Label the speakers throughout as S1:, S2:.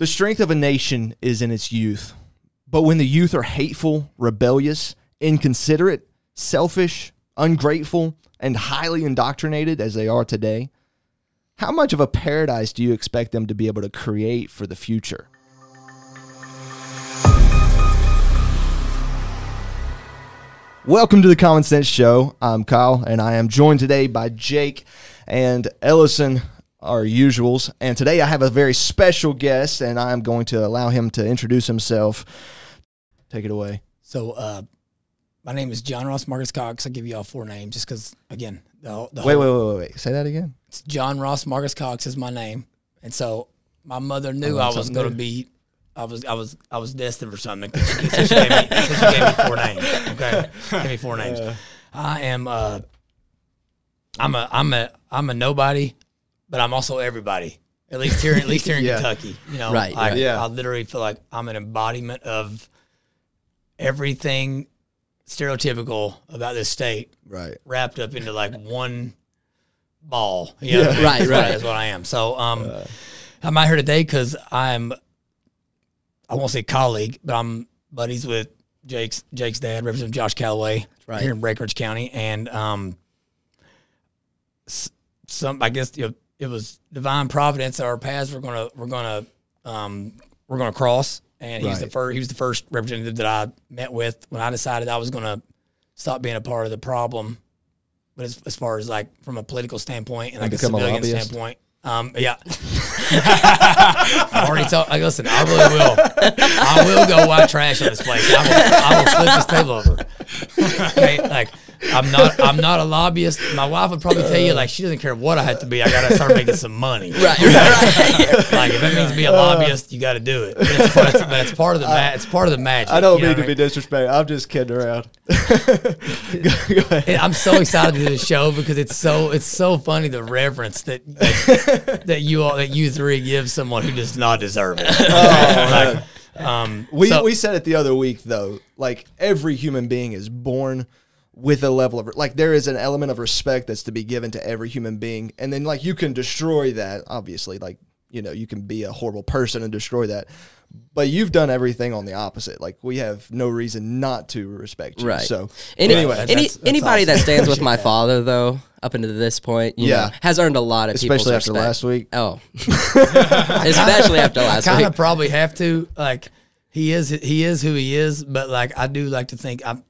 S1: The strength of a nation is in its youth. But when the youth are hateful, rebellious, inconsiderate, selfish, ungrateful, and highly indoctrinated as they are today, how much of a paradise do you expect them to be able to create for the future? Welcome to the Common Sense Show. I'm Kyle, and I am joined today by Jake and Ellison, our usuals. And today I have a very special guest, and I'm going to allow him to introduce himself. Take it away.
S2: So, uh, my name is John Ross Marcus Cox. I'll give you all four names just because, again, the, the
S1: Wait,
S2: whole,
S1: wait, wait, wait, wait. Say that again.
S2: it's John Ross Marcus Cox is my name. And so my mother knew
S1: learned
S2: I was going to be, I was, I was, I was destined for something. She, so she, gave me, so she gave me four names. Okay. Give me four names. I am, uh, I'm a, I'm a, I'm a nobody, but I'm also everybody. At least here, at least here in
S1: Yeah.
S2: Kentucky, you know,
S3: Right,
S2: I,
S3: right.
S1: Yeah.
S2: I literally feel like I'm an embodiment of everything stereotypical about this state
S1: Right.
S2: wrapped up into like one ball. You know?
S1: Yeah.
S2: That's
S3: Right,
S2: what-
S3: right.
S2: That's what I am. So um, I'm out here today because I'm, I won't say colleague, but I'm buddies with Jake's Jake's dad, Representative Josh Calloway,
S3: Right.
S2: here in Breckinridge County, and um, some I guess you know, it was divine providence. that Our paths were gonna we're gonna um, we're gonna cross, and he's the first. He was the first representative that I met with when I decided I was gonna stop being a part of the problem. But as, as far as like from a political standpoint and like a
S1: become a
S2: civilian standpoint, um, yeah. I already told. Like, listen, I really will. I will go white trash on this place. I will, I will flip this table over. Okay, like I'm not. I'm not a lobbyist. My wife would probably tell you like she doesn't care what I have to be. I gotta start making some money.
S3: Right, right, right.
S2: Like if that means be a lobbyist, you got to do it. But it's, but it's, it's part of the ma- it's part of the magic.
S1: I don't
S2: you know
S1: mean to
S2: what
S1: be disrespectful. I'm just kidding around. go, go ahead.
S2: I'm so excited to do this show because it's so it's so funny the reverence that that, that you all that you three give someone who does not deserve it. Like, um,
S1: We
S2: so-
S1: we said it the other week though. Like every human being is born with a level of like there is an element of respect that's to be given to every human being, and then like you can destroy that. Obviously, like you know you can be a horrible person and destroy that. But you've done everything on the opposite. Like we have no reason not to respect you.
S3: Right.
S1: So
S3: Any,
S1: anyway,
S2: that's-
S3: any
S2: that's
S3: anybody that stands with my father, though, up until this point, you
S1: Yeah.
S3: know, has earned a lot of people's
S1: especially after
S3: respect.
S1: last week.
S3: Oh, especially after last
S2: kind
S3: week.
S2: of probably have to like he is he is who he is but like i do like to think i'm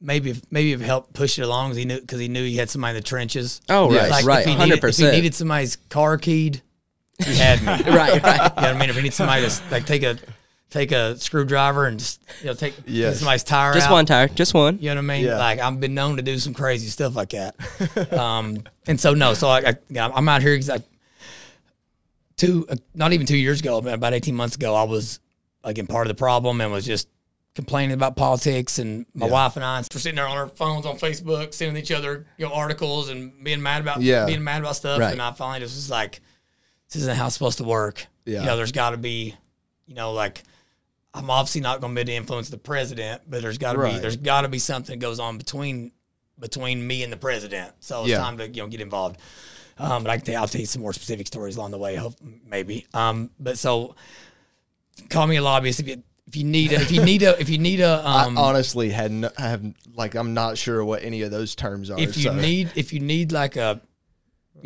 S2: maybe if, maybe have helped push it along because he knew because he knew he had somebody in the trenches
S3: Oh,
S1: Yes.
S3: right,
S2: like
S3: right, hundred
S2: percent. if he needed somebody's car keyed he had me right, right. you know
S3: Right, right.
S2: what i mean if he needs somebody to like take a take a screwdriver and just you know take
S1: Yes.
S2: somebody's tire
S3: Just
S2: out.
S3: one tire, just one.
S2: You know what I mean?
S1: Yeah.
S2: Like I've been known to do some crazy stuff like that. um, and so no, so I, I yeah, I'm out here because I two uh, not even two years ago, about 18 months ago, I was like in part of the problem and was just complaining about politics. And my wife and I were sitting there on our phones on Facebook, sending each other you know articles and being mad about
S1: Yeah.
S2: being mad about stuff.
S3: Right.
S2: And I finally just was like, this isn't how it's supposed to work.
S1: Yeah.
S2: You know, there's got to be, you know, like. I'm obviously not going to be able to influence the president, but there's got to
S1: Right.
S2: be there's got to be something that goes on between between me and the president. So it's
S1: Yeah.
S2: time to you know get involved. Um, but I can tell, I'll tell you some more specific stories along the way, hope, maybe. Um, but so call me a lobbyist if you if you need a, if you need a if you need a um,
S1: I honestly had no, I have like I'm not sure what any of those terms are.
S2: if you
S1: so-
S2: need if you need like a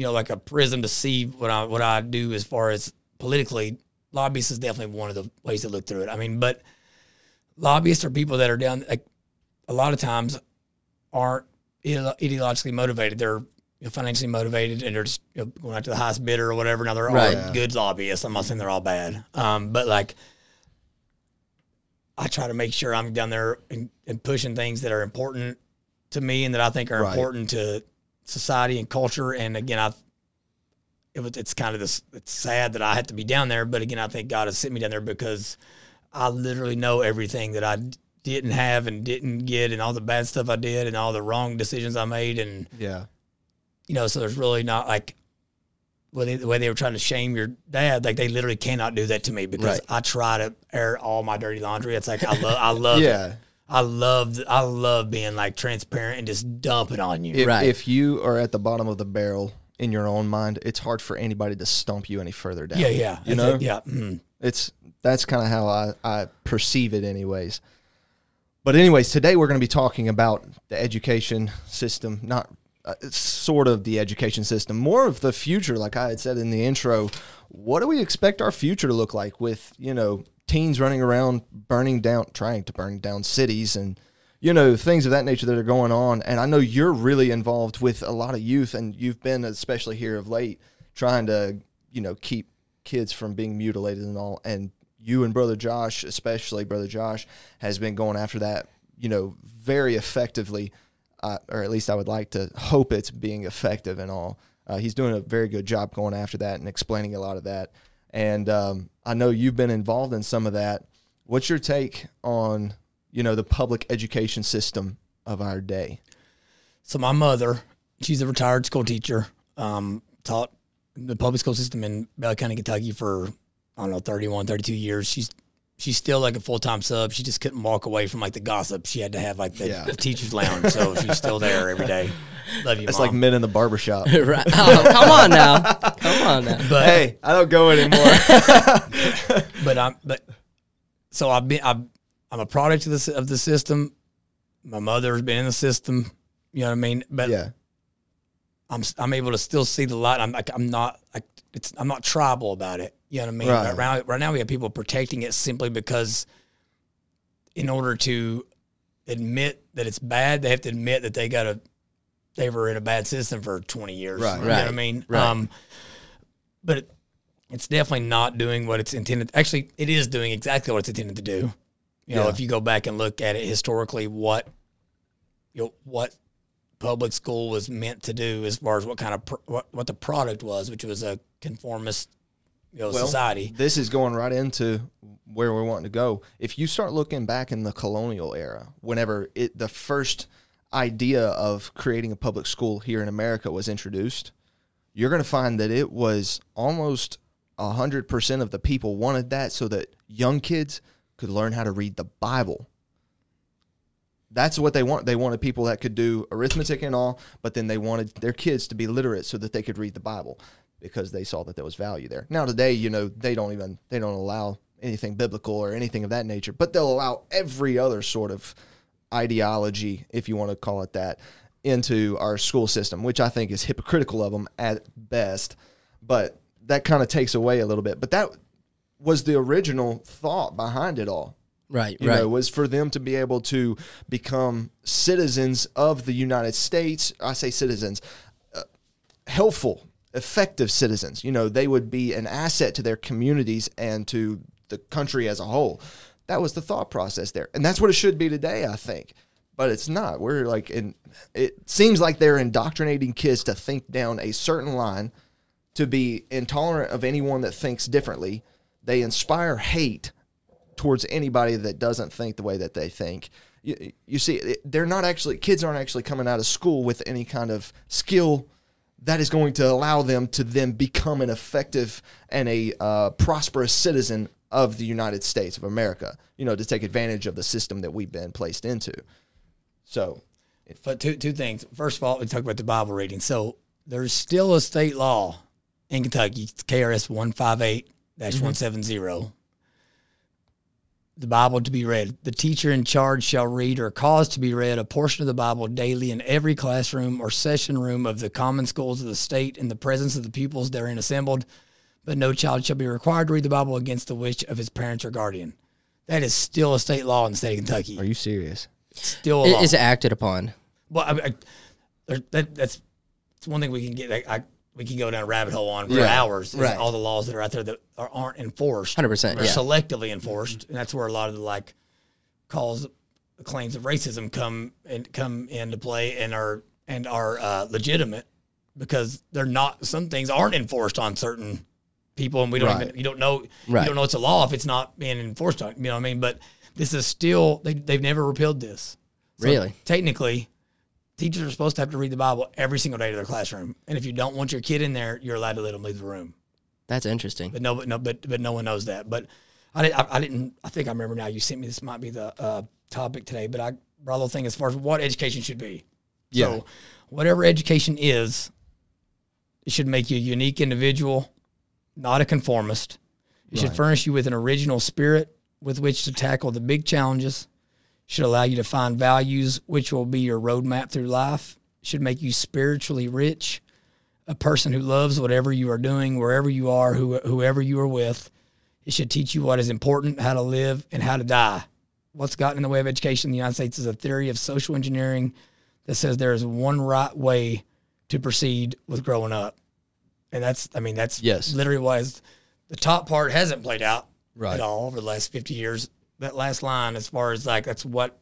S2: you know like a prism to see what I what I do as far as politically lobbyists is definitely one of the ways to look through it. I mean, but lobbyists are people that are down like a lot of times aren't ideologically motivated. They're you know, financially motivated and they're just you know, going after the highest bidder or whatever. Now they're
S3: Right.
S2: all good lobbyists. I'm not saying they're all bad. Um, but like I try to make sure I'm down there and, and pushing things that are important to me and that I think are
S1: Right.
S2: important to society and culture. And again, I it was it's kind of this it's sad that I had to be down there, but again, I think God has sent me down there because I literally know everything that I didn't have and didn't get and all the bad stuff I did and all the wrong decisions I made and
S1: yeah.
S2: you know, so there's really not like well, they, the way they were trying to shame your dad, like they literally cannot do that to me because
S3: Right.
S2: I try to air all my dirty laundry. It's like I love, I love, it.
S1: Yeah.
S2: I love, I love being like transparent and just dumping on you.
S1: If,
S3: Right.
S1: if you are at the bottom of the barrel in your own mind, it's hard for anybody to stump you any further down.
S2: yeah, yeah,
S1: You know?
S2: it. yeah. Mm.
S1: It's that's kind of how I, I perceive it, anyways. But anyways, today we're going to be talking about the education system, not uh, sort of the education system, more of the future. Like I had said in the intro, what do we expect our future to look like with you know teens running around burning down, trying to burn down cities and you know things of that nature that are going on. And I know you're really involved with a lot of youth, and you've been especially here of late trying to you know keep kids from being mutilated and all. And you and brother Josh, especially brother Josh, has been going after that you know very effectively. Uh, or at least I would like to hope it's being effective and all. Uh, he's doing a very good job going after that and explaining a lot of that. And um, I know you've been involved in some of that. What's your take on you know the public education system of our day?
S2: So my mother, she's a retired school teacher. Um, taught the public school system in Bell County, Kentucky for I don't know 31, 32 years. She's she's still like a full time sub. She just couldn't walk away from like the gossip. She had to have like the,
S1: Yeah.
S2: the teacher's lounge, so she's still there every day. Love you,
S1: It's
S2: mom.
S1: like men in the barbershop.
S3: right. Oh, come on now. Come on now.
S2: but
S1: hey, I don't go anymore.
S2: but I'm but so I've been I'm I'm a product of the of the system. My mother's been in the system. You know what I mean? But
S1: yeah,
S2: I'm I'm able to still see the light. I'm like I'm not like it's I'm not tribal about it. You know what I mean?
S1: Right.
S2: Right now, right now we have people protecting it simply because, in order to admit that it's bad, they have to admit that they got a they were in a bad system for 20 years.
S1: Right.
S2: You know what I mean?
S3: Right.
S2: Um, but it, it's definitely not doing what it's intended. Actually, it is doing exactly what it's intended to do. You know,
S1: Yeah.
S2: if you go back and look at it historically, what you know, what public school was meant to do as far as what kind of pr- what, what the product was, which was a conformist you know,
S1: Well,
S2: society.
S1: this is going right into where we're wanting to go. If you start looking back in the colonial era, whenever it the first idea of creating a public school here in America was introduced, you're going to find that it was almost hundred percent of the people wanted that so that young kids could learn how to read the Bible. That's what they want. They wanted people that could do arithmetic and all, but then they wanted their kids to be literate so that they could read the Bible because they saw that there was value there. Now today, you know, they don't even they don't allow anything biblical or anything of that nature, but they'll allow every other sort of ideology, if you want to call it that, into our school system, which I think is hypocritical of them at best. But that kind of takes away a little bit. But that was the original thought behind it all
S3: Right.
S1: you
S3: right.
S1: know, was for them to be able to become citizens of the United States. I say citizens, uh, helpful, effective citizens. You know, they would be an asset to their communities and to the country as a whole. That was the thought process there, and that's what it should be today. I think, but it's not. We're like, in, it seems like they're indoctrinating kids to think down a certain line, to be intolerant of anyone that thinks differently. They inspire hate towards anybody that doesn't think the way that they think. You, you see, they're not actually kids aren't actually coming out of school with any kind of skill that is going to allow them to then become an effective and a uh, prosperous citizen of the United States of America. You know, to take advantage of the system that we've been placed into. So,
S2: But two two things. First of all, we talk about the Bible reading. So there's still a state law in Kentucky, KRS one five eight mm-hmm. one seven zero. The Bible to be read. The teacher in charge shall read or cause to be read a portion of the Bible daily in every classroom or session room of the common schools of the state in the presence of the pupils therein assembled. But no child shall be required to read the Bible against the wish of his parents or guardian. That is still a state law in the state of Kentucky.
S1: are you serious?
S2: still a law.
S3: is acted upon.
S2: Well, I, I, there, that, that's it's one thing we can get. I, I, we can go down a rabbit hole on for
S1: Yeah.
S2: hours.
S1: Right.
S2: All the laws that are out there that are, aren't enforced,
S3: 100%,
S2: or
S3: yeah.
S2: selectively enforced, and that's where a lot of the like calls, claims of racism come and come into play and are and are uh, legitimate because they're not. Some things aren't enforced on certain people, and we don't
S1: Right.
S2: even you don't know
S3: Right.
S2: you don't know it's a law if it's not being enforced on. You know what I mean? But this is still they they've never repealed this. So
S3: Really?
S2: Technically, teachers are supposed to have to read the Bible every single day to their classroom, and if you don't want your kid in there, you're allowed to let them leave the room.
S3: That's interesting.
S2: But no, but no, but but no one knows that. But I, did, I, I didn't. I think I remember now. You sent me this. Might be the uh, topic today. But I brought a little thing as far as what education should be.
S1: Yeah.
S2: So whatever education is, it should make you a unique individual, not a conformist. It should furnish you with an original spirit with which to tackle the big challenges. Should allow you to find values which will be your roadmap through life. Should make you spiritually rich. A person who loves whatever you are doing, wherever you are, who, whoever you are with. It should teach you what is important, how to live, and how to die. What's gotten in the way of education in the United States is a theory of social engineering that says there is one right way to proceed with growing up. And that's, I mean, that's
S1: Yes.
S2: literally was the top part hasn't played out
S1: Right.
S2: at all over the last 50 years. That last line, as far as like, that's what,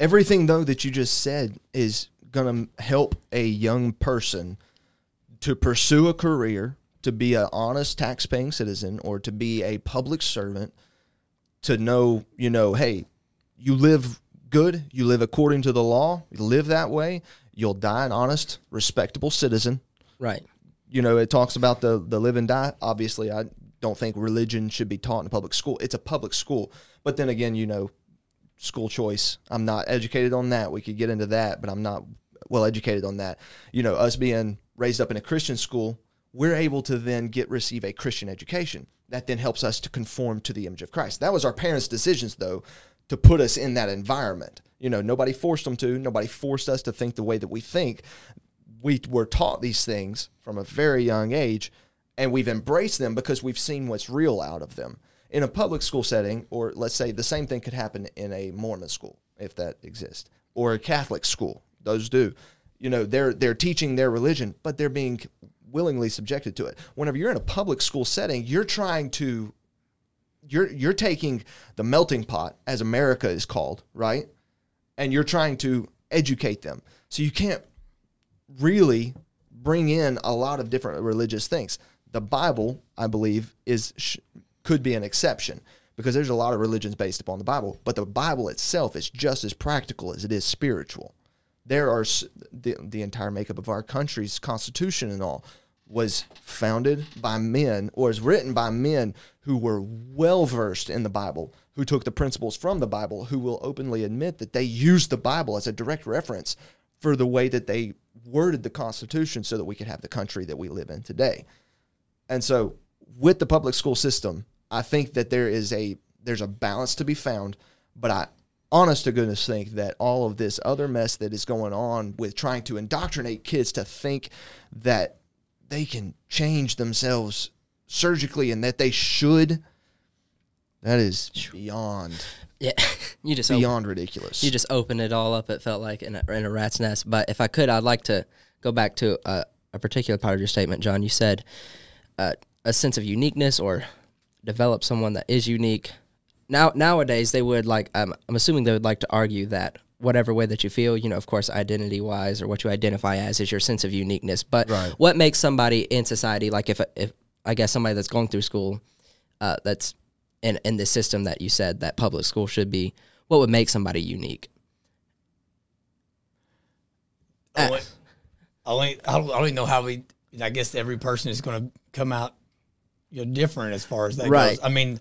S1: Everything though that you just said is going to help a young person to pursue a career, to be an honest tax-paying citizen, or to be a public servant. To know, you know, hey, you live good, you live according to the law, you live that way, you'll die an honest, respectable citizen.
S3: Right.
S1: You know, it talks about the the live and die. Obviously, I don't think religion should be taught in a public school. It's a public school, but then again, you know, school choice. I'm not educated on that. We could get into that, but I'm not well educated on that. You know, us being raised up in a Christian school, we're able to then get receive a Christian education. That then helps us to conform to the image of Christ. That was our parents' decisions, though, to put us in that environment. You know, nobody forced them to. Nobody forced us to think the way that we think we were taught these things from a very young age and we've embraced them because we've seen what's real out of them. In a public school setting or let's say the same thing could happen in a mormon school if that exists or a catholic school those do. You know they're they're teaching their religion but they're being willingly subjected to it. Whenever you're in a public school setting you're trying to you're you're taking the melting pot as america is called right? And you're trying to educate them. So you can't really bring in a lot of different religious things. The Bible, I believe, is sh- could be an exception because there's a lot of religions based upon the Bible, but the Bible itself is just as practical as it is spiritual. There are the, the entire makeup of our country's constitution and all was founded by men or is written by men who were well versed in the Bible, who took the principles from the Bible, who will openly admit that they used the Bible as a direct reference for the way that they worded the Constitution so that we could have the country that we live in today. And so with the public school system, I think that there is a there's a balance to be found, but I honest to goodness think that all of this other mess that is going on with trying to indoctrinate kids to think that they can change themselves surgically and that they should that is beyond
S3: Yeah. you just open,
S1: beyond ridiculous.
S3: you just opened it all up. It felt like in a, in a rat's nest. But if I could, I'd like to go back to a, a particular part of your statement, John. You said uh, a sense of uniqueness or develop someone that is unique. Now nowadays they would like. Um, I'm assuming they would like to argue that whatever way that you feel, you know, of course, identity wise or what you identify as is your sense of uniqueness. But
S1: Right.
S3: what makes somebody in society, like if if I guess somebody that's going through school, uh, that's in in the system that you said that public school should be, what would make somebody unique?
S2: I only, I, only, I, don't, I don't even know how we, I guess every person is going to come out you know, different as far as that
S3: Right.
S2: goes. I mean,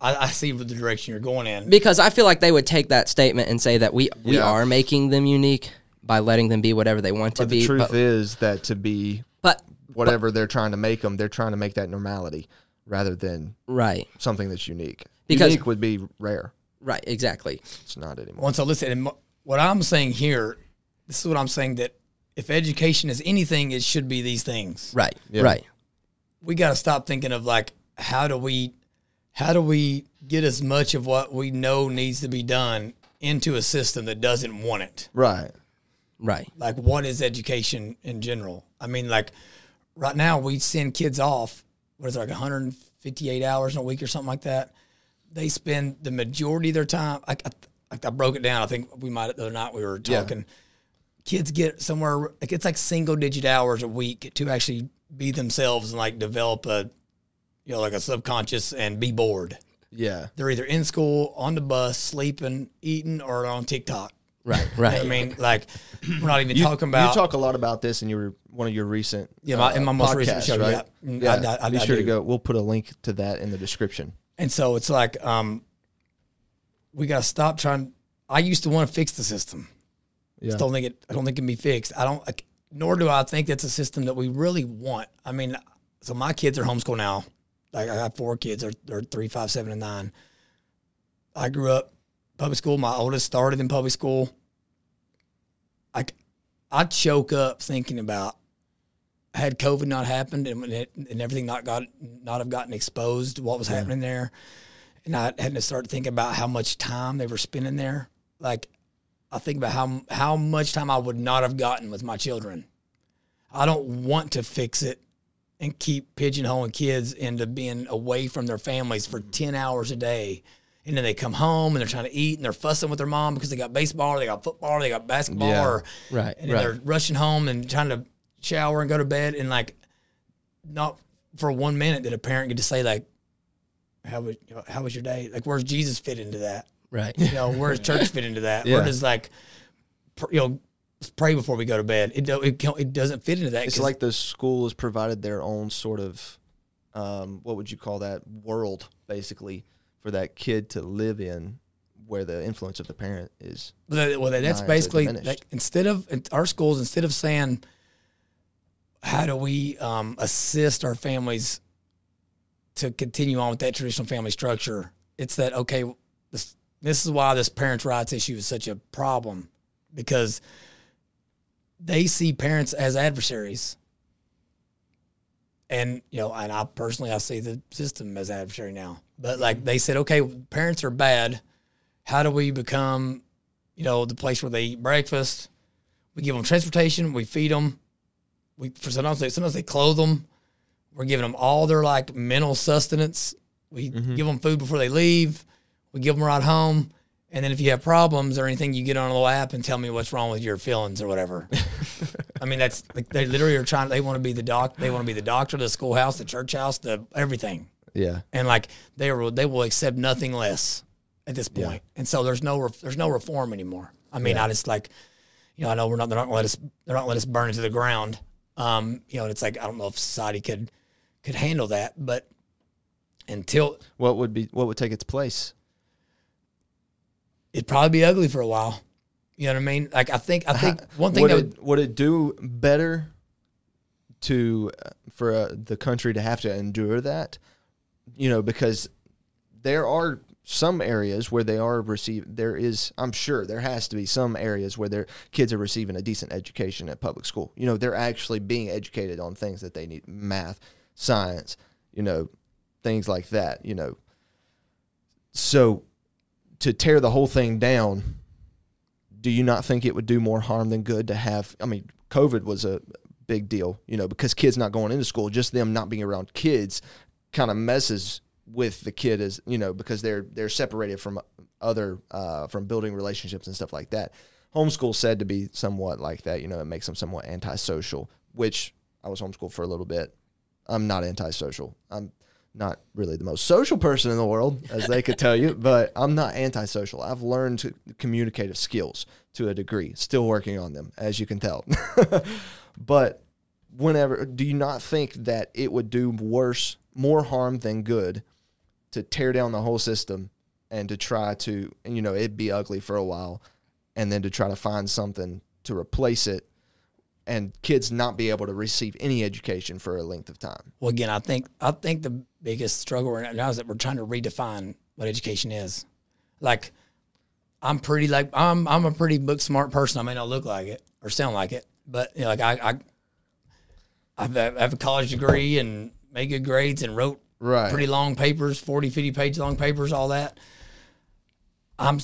S2: I, I see the direction you're going in.
S3: Because I feel like they would take that statement and say that we we
S1: Yeah.
S3: are making them unique by letting them be whatever they want to
S1: but
S3: be.
S1: the truth
S3: but,
S1: is that to be
S3: but
S1: whatever they're trying to make them, they're trying to make that normality rather than
S3: right,
S1: something that's unique.
S3: Because-
S1: unique would be rare.
S3: right, exactly.
S1: It's not anymore.
S2: Once I listen, and what I'm saying here, this is what I'm saying that if education is anything, it should be these things.
S3: Right,
S1: Yeah.
S3: right,
S2: we got to stop thinking of like how do we how do we get as much of what we know needs to be done into a system that doesn't want it
S1: Right.
S3: right.
S2: like what is education in general i mean like right now we send kids off what is it like 158 hours in a week or something like that. They spend the majority of their time like I, I broke it down. I think we might the other night we were
S1: Yeah.
S2: talking. Kids get somewhere like it's like single digit hours a week to actually be themselves and like develop a you know like a subconscious and be bored.
S1: Yeah.
S2: they're either in school on the bus sleeping eating or on tiktok
S3: Right,
S2: You know
S3: right.
S2: i mean like we're not even
S1: You,
S2: talking about
S1: you talk a lot about this in your one of your recent
S2: Yeah, my- in my most recent show,
S1: right?
S2: yeah. Mm,
S1: Yeah.
S2: I- I-
S1: Be
S2: I
S1: sure to go. We'll put a link to that in the description.
S2: And so it's like, um, we got to stop trying. I used to want to fix the system.
S1: Yeah.
S2: Just don't think it. I don't think it can be fixed. I don't. Like, nor do I think that's a system that we really want. I mean, so my kids are homeschooled now. like I got four kids. They're they're three, five, seven, and nine. I grew up public school. My oldest started in public school. I I choke up thinking about had COVID not happened and when it, and everything not got not have gotten exposed to what was happening there, and I had to start thinking about how much time they were spending there. Like I think about how how much time I would not have gotten with my children. I don't want to fix it and keep pigeonholing kids into being away from their families for mm-hmm. 10 hours a day. And then they come home and they're trying to eat and they're fussing with their mom because they got baseball or they got football or they got basketball
S1: Yeah.
S2: or
S3: Right,
S2: and
S3: right.
S2: they're rushing home and trying to shower and go to bed and like not for one minute did a parent get to say like how was how was your day like where's Jesus fit into that
S3: Right.
S2: you know where's church fit into that
S1: Yeah.
S2: where does like pr- you know let's pray before we go to bed it do, it, can't- it doesn't fit into that
S1: It's like the school has provided their own sort of, um, what would you call that world, basically, for that kid to live in, where the influence of the parent is.
S2: Well, that- that's basically like, instead of our schools, instead of saying, "How do we um, assist our families to continue on with that traditional family structure?" It's that okay. This this is why this parents' rights issue is such a problem because they see parents as adversaries, and you know, and I personally I see the system as adversary now. But like they said, okay, parents are bad. How do we become you know, the place where they eat breakfast. We give them transportation. We feed them. We for sometimes they sometimes they clothe them. We're giving them all their like mental sustenance. We mm-hmm. give them food before they leave. We give them a ride home. And then if you have problems or anything, you get on a little app and tell me what's wrong with your feelings or whatever. I mean, that's like they literally are trying. They want to be the doc. They want to be the doctor, the schoolhouse, the church house, the everything
S1: Yeah.
S2: and like they will they will accept nothing less at this point. Yeah. And so there's no re- there's no reform anymore. I mean, I just like, you know, I know we're not they're not gonna let us they're not let us burn it to the ground. Um, you know, and it's like I don't know if society could could handle that, but until
S1: What would be what would take its place?
S2: it'd probably be ugly for a while. You know what I mean? Like I think I think one thing
S1: would
S2: that
S1: it
S2: would,
S1: would it do better to uh, for uh, the country to have to endure that? You know, because there are some areas where they are receiving. There is, I'm sure, there has to be some areas where their kids are receiving a decent education at public school. You know, they're actually being educated on things that they need, math, science. You know, things like that. You know, so to tear the whole thing down do you not think it would do more harm than good to have i mean covid was a big deal you know because kids not going into school just them not being around kids kind of messes with the kid as you know because they're they're separated from other uh, from building relationships and stuff like that. Homeschool said to be somewhat like that you know it makes them somewhat antisocial which i was homeschooled for a little bit. I'm not antisocial. I'm not really the most social person in the world, as they could tell you, but I'm not antisocial. I've learned to communicative skills to a degree, still working on them, as you can tell. but whenever, do you not think that it would do worse, more harm than good to tear down the whole system and to try to, and you know, it'd be ugly for a while, and then to try to find something to replace it and kids not be able to receive any education for a length of time?
S2: well again, I think I think the biggest struggle right now is that we're trying to redefine what education is. Like I'm pretty like I'm I'm a pretty book smart person. I may not look like it or sound like it, but you know, like I I I have a college degree and made good grades and wrote
S1: Right.
S2: pretty long papers, 40, 50 page long papers, all that. I'm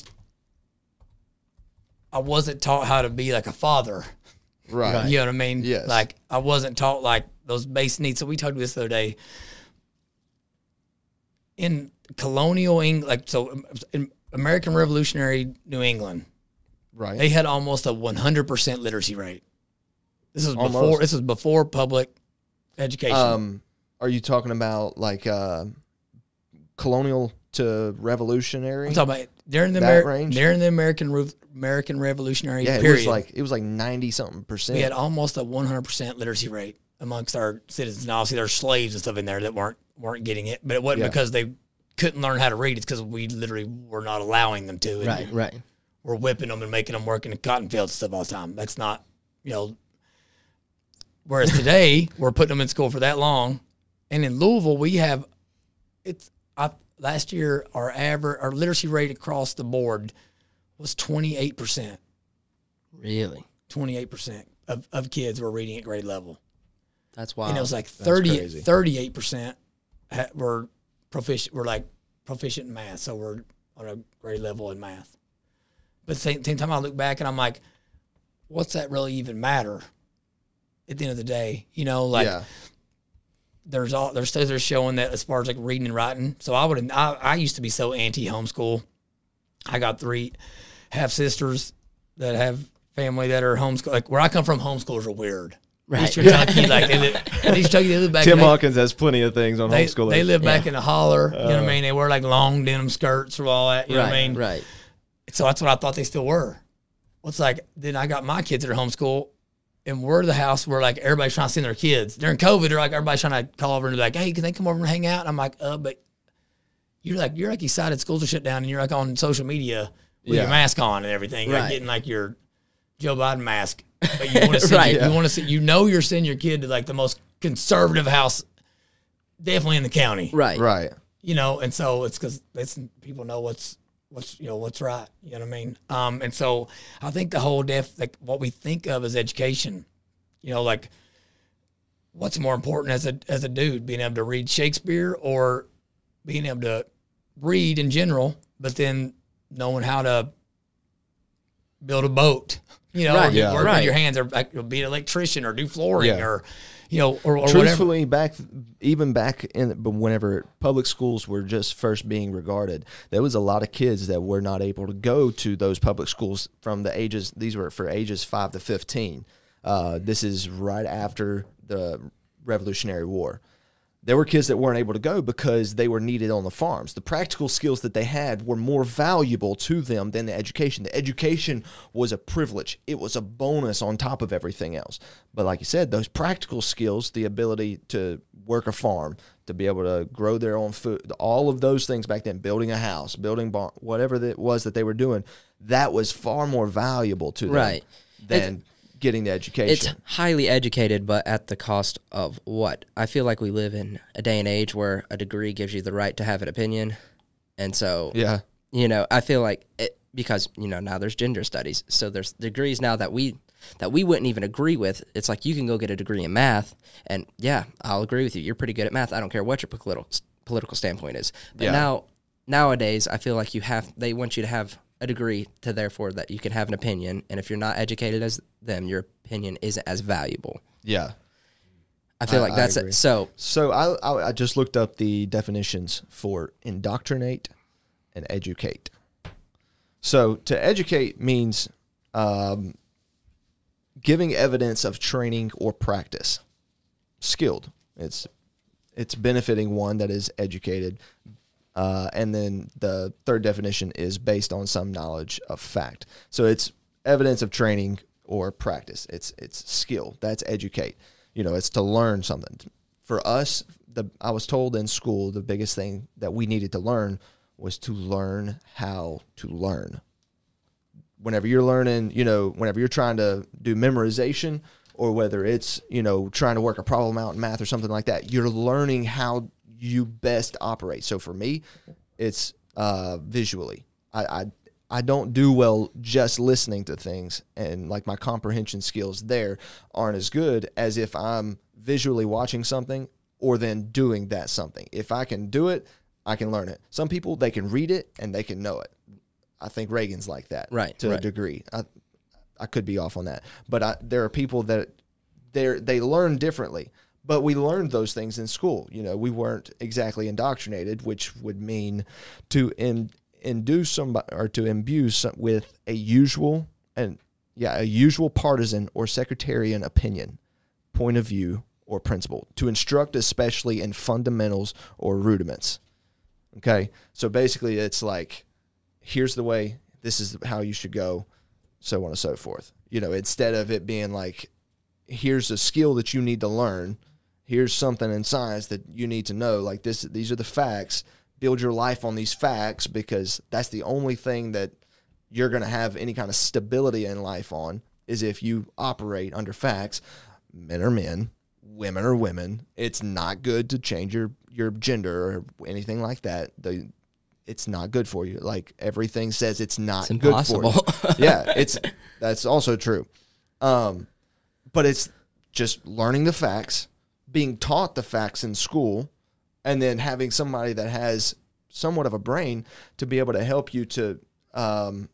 S2: I wasn't taught how to be like a father.
S1: Right.
S2: You know what I mean?
S1: Yes.
S2: Like I wasn't taught like those base needs. So we talked about this the other day. In colonial England, like so, um, in American Revolutionary New England,
S1: Right.
S2: they had almost a 100% literacy rate. This is
S1: Almost.
S2: before. This was before public education.
S1: Um, are you talking about like uh, colonial to revolutionary?
S2: I'm talking about during the Ameri-
S1: range?
S2: during the American Rev- American Revolutionary
S1: yeah, it
S2: period.
S1: was like it was like ninety something percent.
S2: we had almost a 100% literacy rate amongst our citizens. Now, obviously, there's slaves and stuff in there that weren't weren't getting it, but it wasn't
S1: Yeah.
S2: because they couldn't learn how to read. It's because we literally were not allowing them to.
S3: Right, right.
S2: We're whipping them and making them work in the cotton fields and stuff all the time. That's not, you know. Whereas today, we're putting them in school for that long, and in Louisville, we have it's I, last year our average our literacy rate across the board was twenty eight percent.
S3: Really?
S2: Twenty eight percent of of kids were reading at grade level,
S3: That's wild.
S2: and it was like 30 38 percent were proficient. Were like proficient in math, so we're on a grade level in math. But same, same time, I look back and I'm like, what's that really even matter? At the end of the day, you know, like
S1: yeah.
S2: There's all there's studies that are showing that as far as like reading and writing. So I would I, I used to be so anti homeschool. I got three half sisters that have family that are homeschool. Like where I come from, homeschoolers are weird.
S3: Right.
S2: East Kentucky, like they live, East Kentucky, they live back.
S1: Tim
S2: they,
S1: Hawkins has plenty of things on
S2: they,
S1: homeschooling.
S2: they live back
S3: Yeah.
S2: in the holler. you know what I uh. mean? They wear like long denim skirts or all that. You know what I mean?
S3: right.
S2: So that's what I thought they still were. Well, it's like then I got my kids that are homeschool, and we're the house where like everybody's trying to send their kids during COVID. They're like everybody's trying to call over and be like, "Hey, can they come over and hang out?" And I'm like, "Uh, but you're like you're like excited schools are shut down, and you're like on social media with
S1: Yeah.
S2: your mask on and everything, like
S3: Right.
S2: getting like your Joe Biden mask, but you want to send
S3: Right.
S2: your, you want to see you know you're sending your kid to like the most conservative house, definitely in the county,
S3: Right.
S1: right.
S2: you know, and so it's because it's people know what's what's you know what's right. You know what I mean? Um, and so I think the whole def like what we think of as education, you know, like what's more important as a as a dude, being able to read Shakespeare or being able to read in general, but then knowing how to build a boat, you know,
S3: Right,
S2: or
S1: yeah.
S2: work
S3: right.
S2: your hands, or like, be an electrician, or do flooring,
S1: Yeah.
S2: or you know, or, or whatever.
S1: Truthfully, back even back in whenever public schools were just first being regarded, there was a lot of kids that were not able to go to those public schools from the ages. These were for ages five to fifteen. Uh, this is right after the Revolutionary War. There were kids that weren't able to go because they were needed on the farms. The practical skills that they had were more valuable to them than the education. The education was a privilege, it was a bonus on top of everything else. But like you said, those practical skills, the ability to work a farm, to be able to grow their own food, all of those things back then, building a house, building barn, whatever it was that they were doing, that was far more valuable to them
S3: Right.
S1: than getting the education.
S3: It's highly educated, but at the cost of what? I feel like we live in a day and age where a degree gives you the right to have an opinion. And so,
S1: yeah.
S3: you know, I feel like it, because, you know, now there's gender studies. So there's degrees now that we that we wouldn't even agree with. It's like you can go get a degree in math and yeah, I'll agree with you. You're pretty good at math. I don't care what your political political standpoint is. But
S1: Yeah.
S3: now nowadays I feel like you have they want you to have a degree to therefore that you can have an opinion and if you're not educated as them, your opinion isn't as valuable.
S1: Yeah.
S3: I feel
S1: I-
S3: like that's it. So
S1: So I, I I just looked up the definitions for indoctrinate and educate. So to educate means um, giving evidence of training or practice, skilled. It's it's benefiting one that is educated, uh, and then the third definition is based on some knowledge of fact. So it's evidence of training or practice. It's it's skill. That's educate. You know, it's to learn something. For us, the I was told in school the biggest thing that we needed to learn was to learn how to learn. Whenever you're learning, you know, whenever you're trying to do memorization or whether it's, you know, trying to work a problem out in math or something like that, you're learning how you best operate. So for me, it's uh, visually. I, I I don't do well just listening to things, and like my comprehension skills there aren't as good as if I'm visually watching something or then doing that something. If I can do it, I can learn it. Some people they can read it and they can know it. I think Reagan's like that,
S3: Right,
S1: To a degree. I I could be off on that, but I, there are people that they they learn differently. But we learned those things in school. You know, we weren't exactly indoctrinated, which would mean to in, induce somebody or to imbue some, with a usual and yeah, a usual partisan or sectarian opinion, point of view, or principle. To instruct, especially in fundamentals or rudiments. Okay, so basically, it's like, here's the way. This is how you should go, so on and so forth. You know, instead of it being like, here's a skill that you need to learn. Here's something in science that you need to know. Like this, these are the facts. Build your life on these facts because that's the only thing that you're going to have any kind of stability in life on is if you operate under facts. Men are men, women are women. It's not good to change your your gender or anything like that, the it's not good for you. Like everything says it's not
S3: It's
S1: good for you. yeah, it's that's also true. Um, but it's just learning the facts, being taught the facts in school, and then having somebody that has somewhat of a brain to be able to help you to um,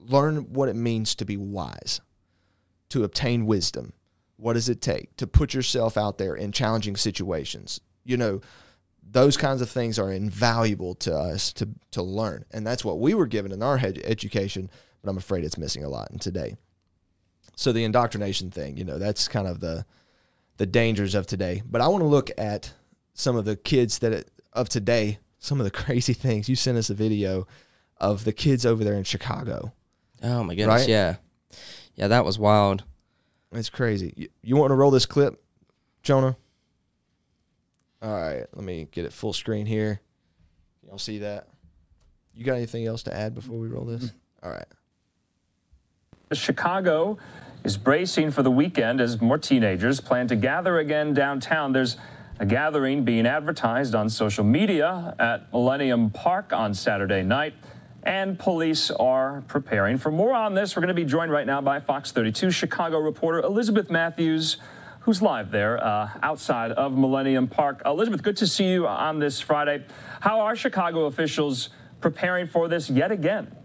S1: learn what it means to be wise, to obtain wisdom. What does it take to put yourself out there in challenging situations? You know, those kinds of things are invaluable to us to to learn, and that's what we were given in our ed- education. But I'm afraid it's missing a lot in today. So the indoctrination thing, you know, that's kind of the the dangers of today. But I want to look at some of the kids that of today, some of the crazy things. You sent us a video of the kids over there in Chicago.
S3: oh my goodness,
S1: Right?
S3: yeah, yeah, that was wild.
S1: It's crazy. You, you want to roll this clip, Jonah? All right, let me get it full screen here. Y'all see that? You got anything else to add before we roll this? Mm. All right.
S4: Chicago is bracing for the weekend as more teenagers plan to gather again downtown. There's a gathering being advertised on social media at Millennium Park on Saturday night, and police are preparing. For more on this, we're going to be joined right now by Fox 32 Chicago reporter Elizabeth Matthews, who's live there uh, outside of Millennium Park. Elizabeth, good to see you on this Friday. How are Chicago officials preparing for this yet again?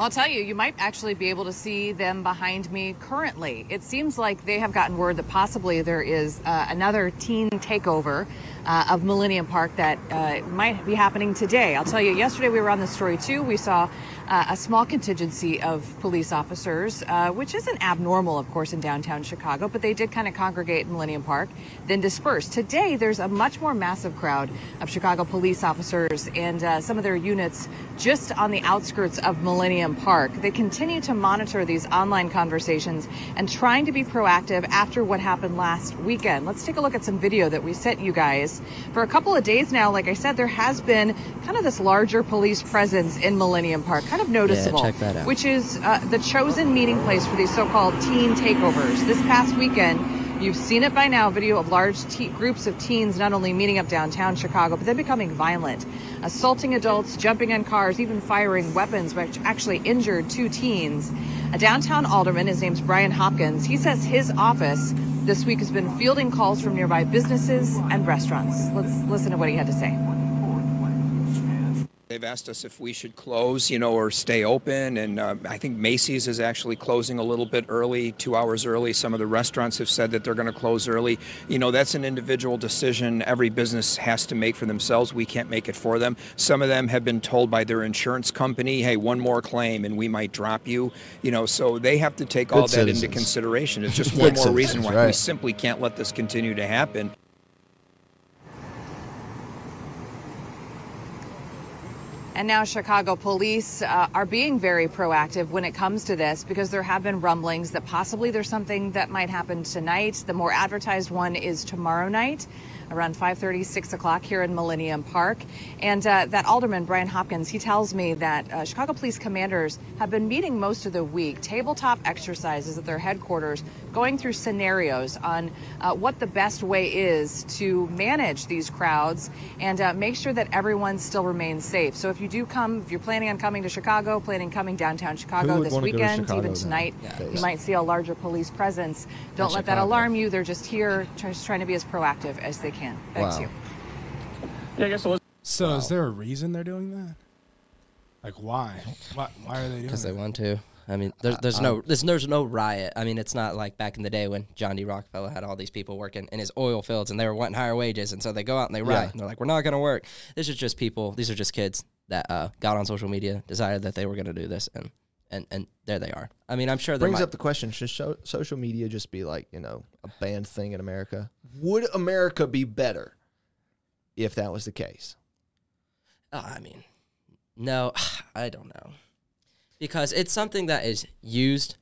S5: I'll tell you, you might actually be able to see them behind me currently. It seems like they have gotten word that possibly there is uh, another teen takeover uh, of Millennium Park that uh, might be happening today. I'll tell you, yesterday we were on the story too. We saw uh, a small contingency of police officers, uh, which isn't abnormal, of course, in downtown Chicago, but they did kind of congregate in Millennium Park, then disperse. Today, there's a much more massive crowd of Chicago police officers and uh, some of their units just on the outskirts of Millennium Park. They continue to monitor these online conversations and trying to be proactive after what happened last weekend. Let's take a look at some video that we sent you guys. For a couple of days now, like I said, there has been kind of this larger police presence in Millennium Park, kind of noticeable,
S3: check that out.
S5: which is uh, the chosen meeting place for these so-called teen takeovers. This past weekend, You've seen it by now, video of large te- groups of teens not only meeting up downtown Chicago, but then becoming violent, assaulting adults, jumping on cars, even firing weapons, which actually injured two teens. A downtown alderman, his name's Brian Hopkins, he says his office this week has been fielding calls from nearby businesses and restaurants. Let's listen to what he had to say.
S6: They've asked us if we should close, you know, or stay open. And uh, I think Macy's is actually closing a little bit early, two hours early. Some of the restaurants have said that they're going to close early. You know, that's an individual decision every business has to make for themselves. We can't make it for them. Some of them have been told by their insurance company, hey, one more claim and we might drop you. You know, so they have to take all that
S1: citizens.
S6: into consideration. It's just one more reason why we simply can't let this continue to happen.
S5: And now Chicago police uh, are being very proactive when it comes to this because there have been rumblings that possibly there's something that might happen tonight. The more advertised one is tomorrow night around 5.30 6 o'clock here in millennium park and uh, that alderman brian hopkins he tells me that uh, chicago police commanders have been meeting most of the week tabletop exercises at their headquarters going through scenarios on uh, what the best way is to manage these crowds and uh, make sure that everyone still remains safe so if you do come if you're planning on coming to chicago planning coming downtown chicago this
S1: wanna to
S5: weekend
S1: Chicago
S5: even tonight
S1: Yeah.
S5: you might see a larger police presence don't
S3: At
S5: let that alarm you they're just here just trying to be as proactive as they can back
S1: Wow.
S5: to you
S4: Yeah, I guess Elizabeth.
S7: So is there a reason they're doing that? Like why? Why, why are they doing
S3: because they want to. I mean, there's, there's no there's, there's no riot. I mean, it's not like back in the day when John D. Rockefeller had all these people working in his oil fields and they were wanting higher wages, and so they go out and they riot.
S1: Yeah.
S3: And they're like, we're not going to work. This is just people. These are just kids that uh, got on social media, decided that they were going to do this, and and and there they are. I mean, I'm sure there
S1: brings
S3: might,
S1: up the question: Should so- social media just be like you know a banned thing in America? Would America be better if that was the case?
S3: Oh, I mean, no, I don't know, because it's something that is used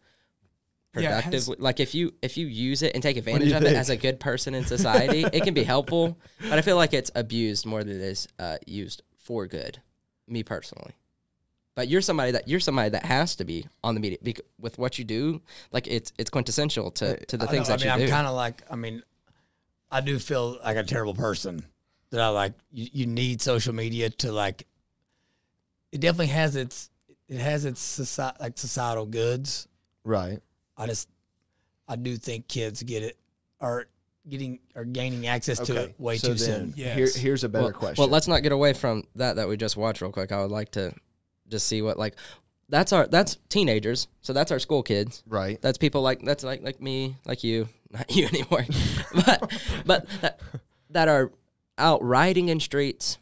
S7: Yeah,
S3: productively. like if you if you use it and take advantage of it as a good person in society, it can be helpful. But I feel like it's abused more than it is uh, used for good. Me personally. But you're somebody that you're somebody that has to be on the media with what you do. Like it's it's quintessential to, to the
S2: I
S3: things
S2: know,
S3: that
S2: I mean,
S3: you
S2: I'm
S3: do.
S2: kind of like, I mean, I do feel like a terrible person that I like. You, you need social media to like. It definitely has its it has its soci- like societal goods.
S1: Right.
S2: I just I do think kids get it are getting are gaining access to
S1: Okay.
S2: it way
S1: so
S2: too
S1: then
S2: soon.
S1: Here, here's a better
S3: well,
S1: question.
S3: Well, let's not get away from that that we just watched real quick. I would like to just see what like that's our that's teenagers. So that's our school kids.
S1: right.
S3: That's people like that's like like me, like you, not you anymore, but but that, that are out riding in streets.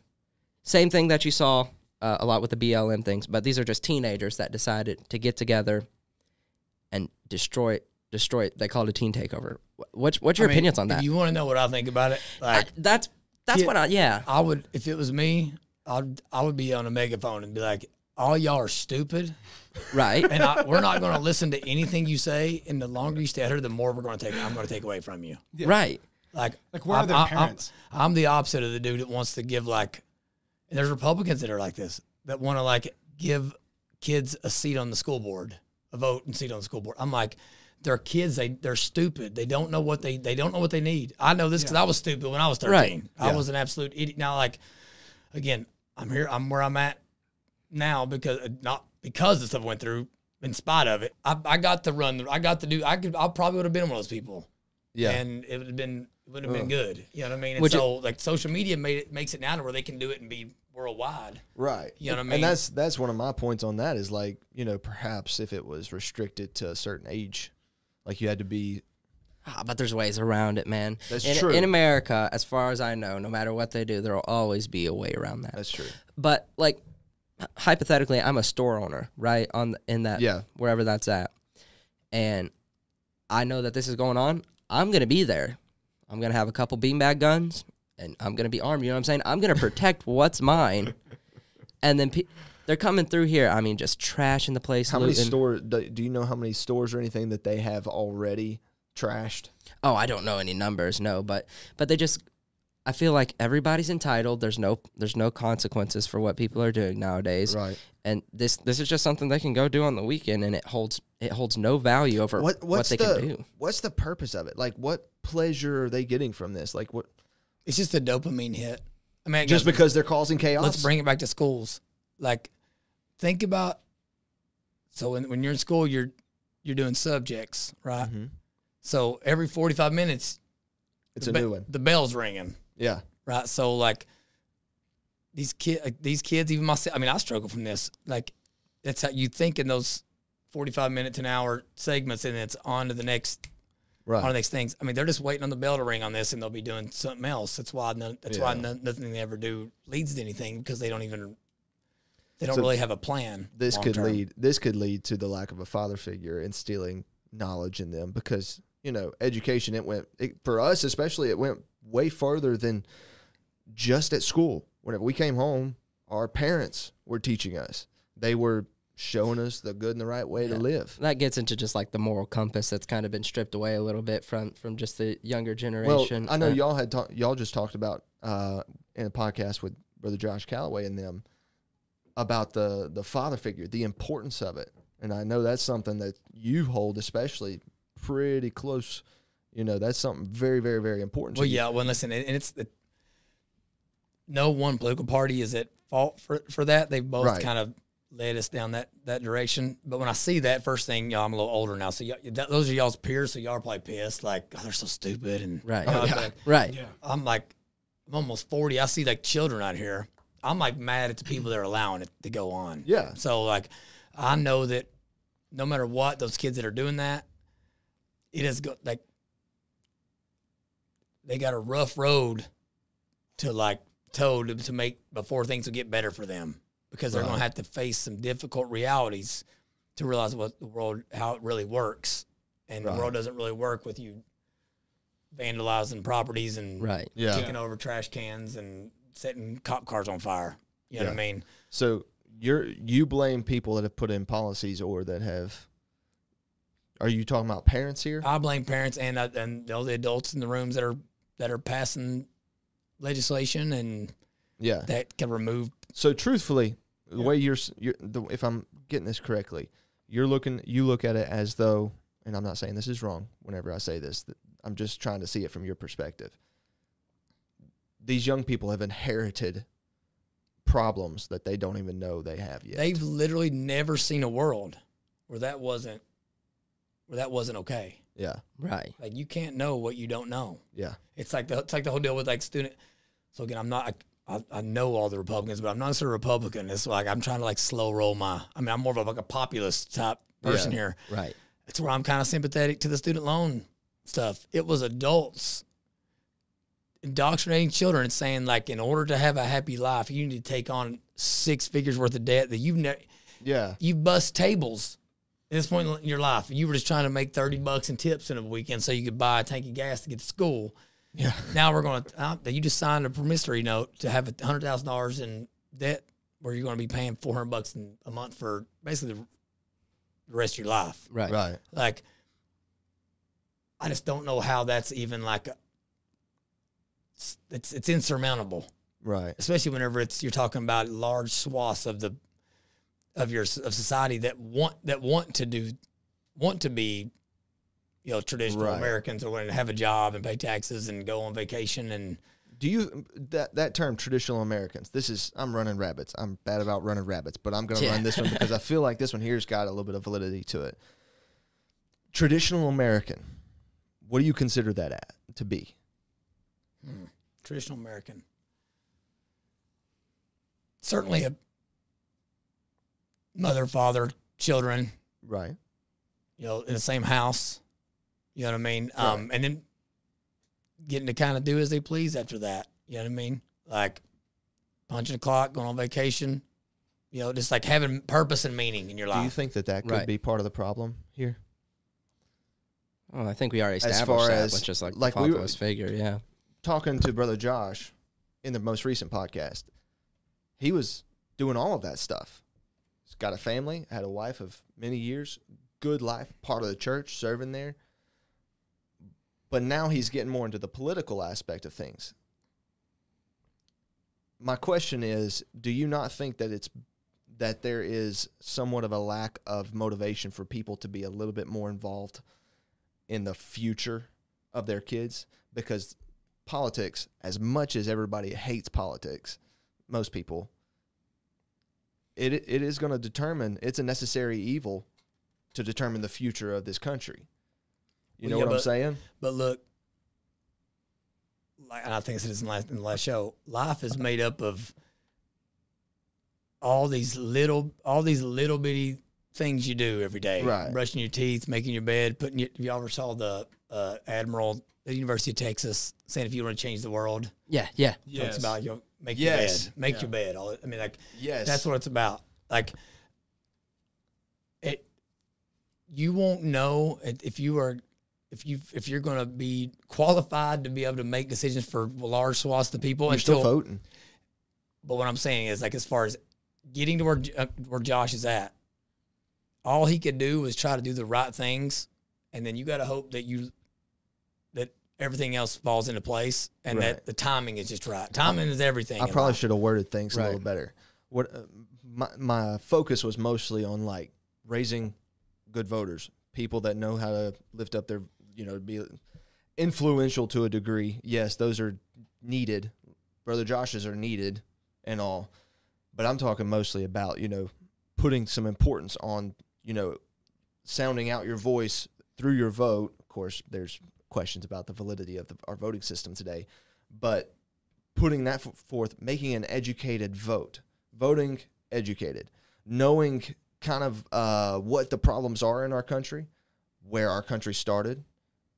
S3: Same thing that you saw uh, a lot with the BLM things, but these are just teenagers that decided to get together and destroy destroy. They call it a teen takeover. What's what's your
S2: I mean,
S3: opinions on
S2: if
S3: that?
S2: You want to know what I think about it?
S3: I-
S2: Like
S3: that's that's
S2: Yeah.
S3: what I yeah.
S2: I would if it was me, I'd I would be on a megaphone and be like, "All y'all are stupid,
S3: Right.
S2: and I, we're not going to listen to anything you say. And the longer you stay out here, the more we're going to take. I'm going to take away from you.
S3: Right.
S2: Like,
S7: Like, where are
S2: I'm-
S7: their
S2: I'm-
S7: parents?
S2: I'm, I'm the opposite of the dude that wants to give like. And there's Republicans that are like this that want to like give kids a seat on the school board, a vote and seat on the school board. I'm like, they're kids. They they're stupid. They don't know what they they don't know what they need. I know this because I was stupid when I was 13.
S3: Right.
S2: I
S1: Yeah.
S2: was an absolute idiot. Now, like, again, I'm here. I'm where I'm at now because uh, not because the stuff I went through. In spite of it, I, I got to run. I got to do. I could. I probably would have been one of those people
S1: Yeah.
S2: and it would have been it would have been good. You know what I mean? And
S3: Would you-
S2: so like social media made it makes it now to where they can do it and be worldwide.
S1: Right.
S2: You know what I mean?
S1: And that's that's one of my points on that is like, you know, perhaps if it was restricted to a certain age, like you had to be
S3: Ah, but there's ways around it, man.
S1: That's
S3: in,
S1: true.
S3: In America, as far as I know, no matter what they do, there will always be a way around that.
S1: that's true.
S3: but like h- hypothetically, I'm a store owner, right? On the, in that
S1: Yeah.
S3: wherever that's at, and I know that this is going on. I'm gonna be there. I'm gonna have a couple beanbag guns, and I'm gonna be armed. You know what I'm saying? I'm gonna protect what's mine, and then. Pe- they're coming through here. I mean, just trashing the place.
S1: How many
S3: looting.
S1: stores do, do you know how many stores or anything that they have already trashed?
S3: Oh, I don't know any numbers, no, but but they just I feel like everybody's entitled. There's no there's no consequences for what people are doing nowadays.
S1: Right.
S3: And this this is just something they can go do on the weekend and it holds it holds no value over
S1: What
S3: what, they
S1: the
S3: can do.
S1: what's the purpose of it? Like what pleasure are they getting from this? Like what
S2: It's just a dopamine hit. I mean, it
S1: just
S2: goes-
S1: because they're causing chaos?
S2: let's bring it back to schools. Like, think about so when when you're in school, you're you're doing subjects, right?
S1: Mhm.
S2: So every 45 minutes,
S1: it's a
S2: be-
S1: new one.
S2: The bell's ringing.
S1: Yeah.
S2: right? So like these kid, like, uh, these kids, even myself. I mean, I struggle from this. Like that's how you think in those forty-five minute to an hour segments, and it's on to the next,
S1: Right.
S2: on to the next things. I mean, they're just waiting on the bell to ring on this, and they'll be doing something else. That's why none, that's why
S1: Yeah.
S2: none, nothing they ever do leads to anything because they don't even they don't
S1: So
S2: really have a plan.
S1: this could
S2: term.
S1: lead this could lead to the lack of a father figure instilling knowledge in them because you know education it went it, for us especially it went way further than just at school. Whenever we came home our parents were teaching us. They were showing us the good and the right way to live.
S3: That gets into just like the moral compass that's kind of been stripped away a little bit from from just the younger generation.
S1: Well i know
S3: Uh,
S1: y'all had talk, y'all just talked about uh, in a podcast with brother josh calloway and them about the the father figure the importance of it. And i know that's something that you hold especially pretty close you know that's something very very very important to
S2: Well,
S1: you.
S2: yeah. Well, listen, and and it's the no one political party is at fault for for that. They've both
S1: Right.
S2: kind of led us down that that direction. But when I see that first thing, y'all, I'm a little older now, so y'all, that, those are y'all's peers, so y'all are probably pissed, like oh, they're so stupid, and
S3: Right.
S2: you know,
S3: Oh,
S1: yeah.
S2: like-
S3: right.
S7: Yeah.
S2: I'm like, I'm almost forty. I see like children out here. I'm like mad at the people that are allowing it to go on.
S1: Yeah.
S2: So like, I know that no matter what, those kids that are doing that, it is go like they got a rough road to like toe to, to make before things will get better for them because they're
S1: Right.
S2: gonna have to face some difficult realities to realize what the world how it really works, and
S1: Right.
S2: the world doesn't really work with you vandalizing properties and
S3: Right.
S1: yeah
S2: kicking over trash cans and setting cop cars on fire. You know what I mean?
S1: so you're you blame people that have put in policies or that have are you talking about parents here
S2: I blame parents and uh, and all the adults in the rooms that are that are passing legislation and
S1: yeah
S2: that can remove.
S1: So truthfully, the way you're, you're the, if I'm getting this correctly, you're looking, you look at it as though, and I'm not saying this is wrong. Whenever I say this, that I'm just trying to see it from your perspective. these young people have inherited problems that they don't even know they have yet.
S2: They've literally never seen a world where that wasn't where that wasn't okay.
S1: yeah,
S3: Right.
S2: Like you can't know what you don't know.
S1: yeah,
S2: It's like the it's like the whole deal with like student. So again, I'm not. I, I know all the Republicans, but I'm not a Republican. It's like I'm trying to like slow roll my. I mean, I'm more of a, like a populist type person
S1: Yeah.
S2: here.
S3: Right.
S2: It's where I'm kind of sympathetic to the student loan stuff. It was adults indoctrinating children and saying like, in order to have a happy life, you need to take on six figures worth of debt that you've never.
S1: yeah,
S2: You bust tables at this point in your life. You were just trying to make thirty bucks in tips in a weekend so you could buy a tank of gas to get to school.
S1: yeah.
S2: Now we're going to. Uh, you just signed a promissory note to have a hundred thousand dollars in debt, where you're going to be paying four hundred bucks in a month for basically the, the rest of your life.
S3: Right.
S1: Right.
S2: Like, I just don't know how that's even like. A, it's, it's it's insurmountable,
S1: Right.
S2: especially whenever it's you're talking about large swaths of the of your of society that want that want to do want to be you know traditional
S1: Right.
S2: Americans or want to have a job and pay taxes and go on vacation and
S1: Do you that that term traditional Americans? This is I'm running rabbits. I'm bad about running rabbits, but I'm going to
S2: Yeah.
S1: run this one because I feel like this one here's got a little bit of validity to it. Traditional American. What do you consider that at, to be?
S2: Hmm, traditional American. Certainly a mother, father, children,
S1: Right.
S2: you know, in the same house. You know what I mean? Um, and then getting to kind of do as they please after that. You know what I mean? Like punching the clock, going on vacation. You know, just like having purpose and meaning in your life.
S1: Do you think that that could
S3: Right.
S1: be part of the problem here?
S3: Oh, I think we already
S1: As
S3: established
S1: far
S3: that
S1: as-
S3: with just like,
S1: like
S3: the
S1: we were-
S3: figure. Yeah.
S1: Talking to brother Josh in the most recent podcast, he was doing all of that stuff. Got a family, had a wife of many years, good life, part of the church, serving there. But now he's getting more into the political aspect of things. My question is, do you not think that it's that there is somewhat of a lack of motivation for people to be a little bit more involved in the future of their kids because politics as much as everybody hates politics most people it it is going to determine it's a necessary evil to determine the future of this country you
S2: Well,
S1: know
S2: yeah,
S1: what i'm saying
S2: But look, like and I think I said this in the last in the last show. Life is made up of all these little, all these little bitty things you do every day.
S1: Right.
S2: Brushing your teeth, making your bed, putting. Your, you ever saw the uh, admiral the University of Texas saying if you want to change the world,
S3: Yeah. Yeah.
S2: talks about you know, make
S1: Yes.
S2: your bed, make your bed. All I mean, like
S1: yes
S2: that's what it's about. Like it, you won't know if you are if you if you're going to be qualified to be able to make decisions for large swaths of people.
S1: you're still voting
S2: But what I'm saying is, like, as far as getting to where uh, where Josh is at, all he could do was try to do the right things, and then you got to hope that you that everything else falls into place, and
S1: Right.
S2: that the timing is just right. Timing is everything.
S1: I probably
S2: life.
S1: should have worded things a little better. What uh, my my focus was mostly on like raising good voters, people that know how to lift up their, you know, be influential to a degree. Yes, those are needed. Brother Josh's are needed and all. But I'm talking mostly about, you know, putting some importance on, you know, sounding out your voice through your vote. Of course, there's questions about the validity of the, our voting system today, but putting that forth, making an educated vote, voting educated, knowing kind of uh, what the problems are in our country, where our country started,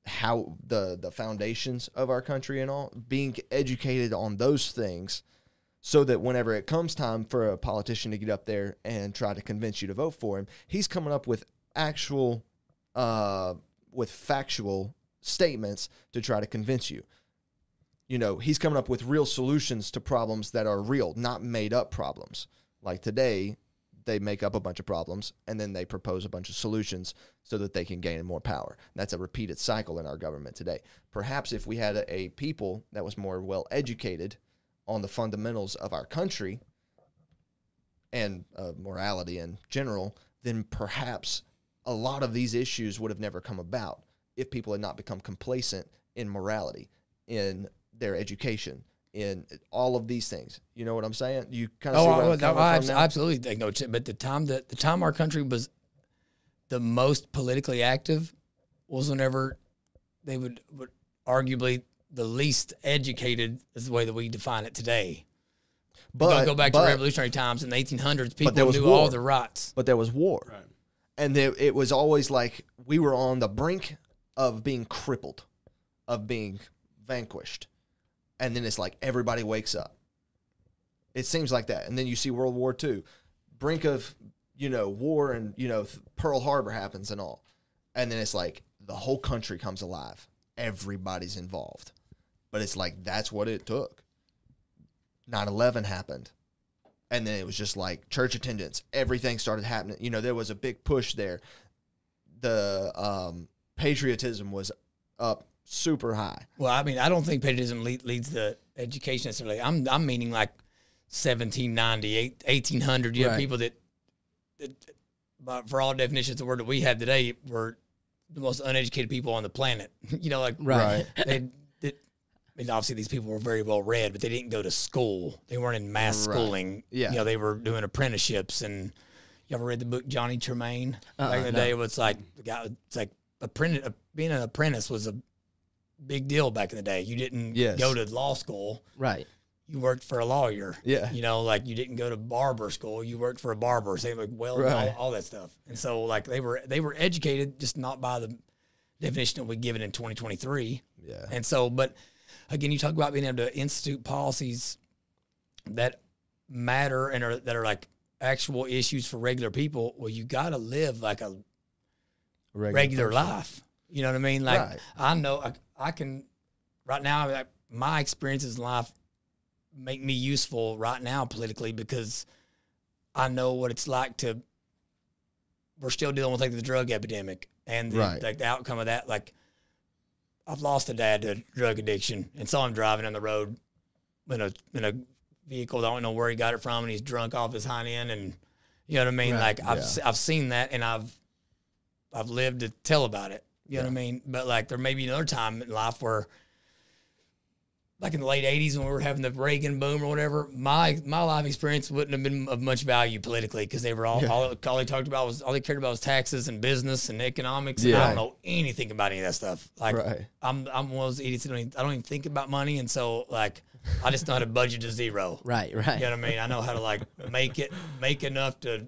S1: how the the foundations of our country and all, being educated on those things, so that whenever it comes time for a politician to get up there and try to convince you to vote for him, he's coming up with actual, uh, with factual statements to try to convince you you know, he's coming up with real solutions to problems that are real, not made up problems. Like today, they make up a bunch of problems and then they propose a bunch of solutions so that they can gain more power. That's a repeated cycle in our government today. Perhaps if we had a, a people that was more well educated on the fundamentals of our country and uh, morality in general, then perhaps a lot of these issues would have never come about if people had not become complacent in morality, in their education, in all of these things. You know what I'm saying? You kind of
S2: Oh,
S1: see
S2: I,
S1: where I'm
S2: no, I
S1: from
S2: absolutely think no. But the time that the time our country was the most politically active was whenever they would, would arguably the least educated is the way that we define it today.
S1: But
S2: But, go back
S1: but,
S2: to revolutionary times in the 1800s. People
S1: there was
S2: knew
S1: war.
S2: all the rights.
S1: but there was war, right. and there, it was always like we were on the brink of being crippled, of being vanquished, and then it's like everybody wakes up. It seems like that, and then you see World War II, brink of you know war, and you know Pearl Harbor happens and all, and then it's like the whole country comes alive. Everybody's involved, but it's like that's what it took. 9-11 happened. And then it was just like church attendance. Everything started happening. You know there was a big push there. The um, patriotism was up super high
S2: Well, I mean, I don't think patriotism lead, leads to education necessarily. I'm I'm meaning like 1790, 1800. You have people that, that, but for all definitions of the word that we have today, were the most uneducated people on the planet. you know, like
S3: Right.
S2: they, they, I mean, obviously these people were very well read, but they didn't go to school. They weren't in mass
S1: Right.
S2: schooling.
S1: Yeah.
S2: you know, they were doing apprenticeships. And you ever read the book Johnny Tremain?
S3: Uh-uh,
S2: Back in the
S3: no.
S2: day, it was like the guy. It's like apprentice. Uh, being an apprentice was a big deal back in the day. You didn't
S1: Yes.
S2: go to law school.
S3: Right.
S2: You worked for a lawyer.
S1: Yeah.
S2: You know, like you didn't go to barber school. You worked for a barber. Same like well,
S1: Right.
S2: all, all that stuff. And so like they were they were educated, just not by the definition that we give it in 2023.
S1: yeah
S2: And so, but again, you talk about being able to institute policies that matter and are that are like actual issues for regular people. Well, you got to live like a regular
S1: person.
S2: life. You know what I mean? Like
S1: Right.
S2: I know I, I can right now. Like, my experiences in life make me useful right now politically because I know what it's like to. We're still dealing with like the drug epidemic and the,
S1: Right.
S2: like the outcome of that. Like I've lost a dad to drug addiction and saw him driving on the road in a in a vehicle. I don't know where he got it from, and he's drunk off his hind end, and you know what I mean.
S1: Right,
S2: Like I've
S1: yeah.
S2: I've seen that, and I've I've lived to tell about it. You know what I mean? But like there may be another time in life where, like in the late '80s when we were having the Reagan boom or whatever, my my life experience wouldn't have been of much value politically because they were all, all all they talked about was all they cared about was taxes and business and economics. And I don't know anything about any of that stuff. Like
S1: Right.
S2: I'm I'm one of those idiots that don't even, I don't even think about money, and so like I just know how to budget to zero.
S3: Right. Right.
S2: You know what I mean? I know how to like make it make enough to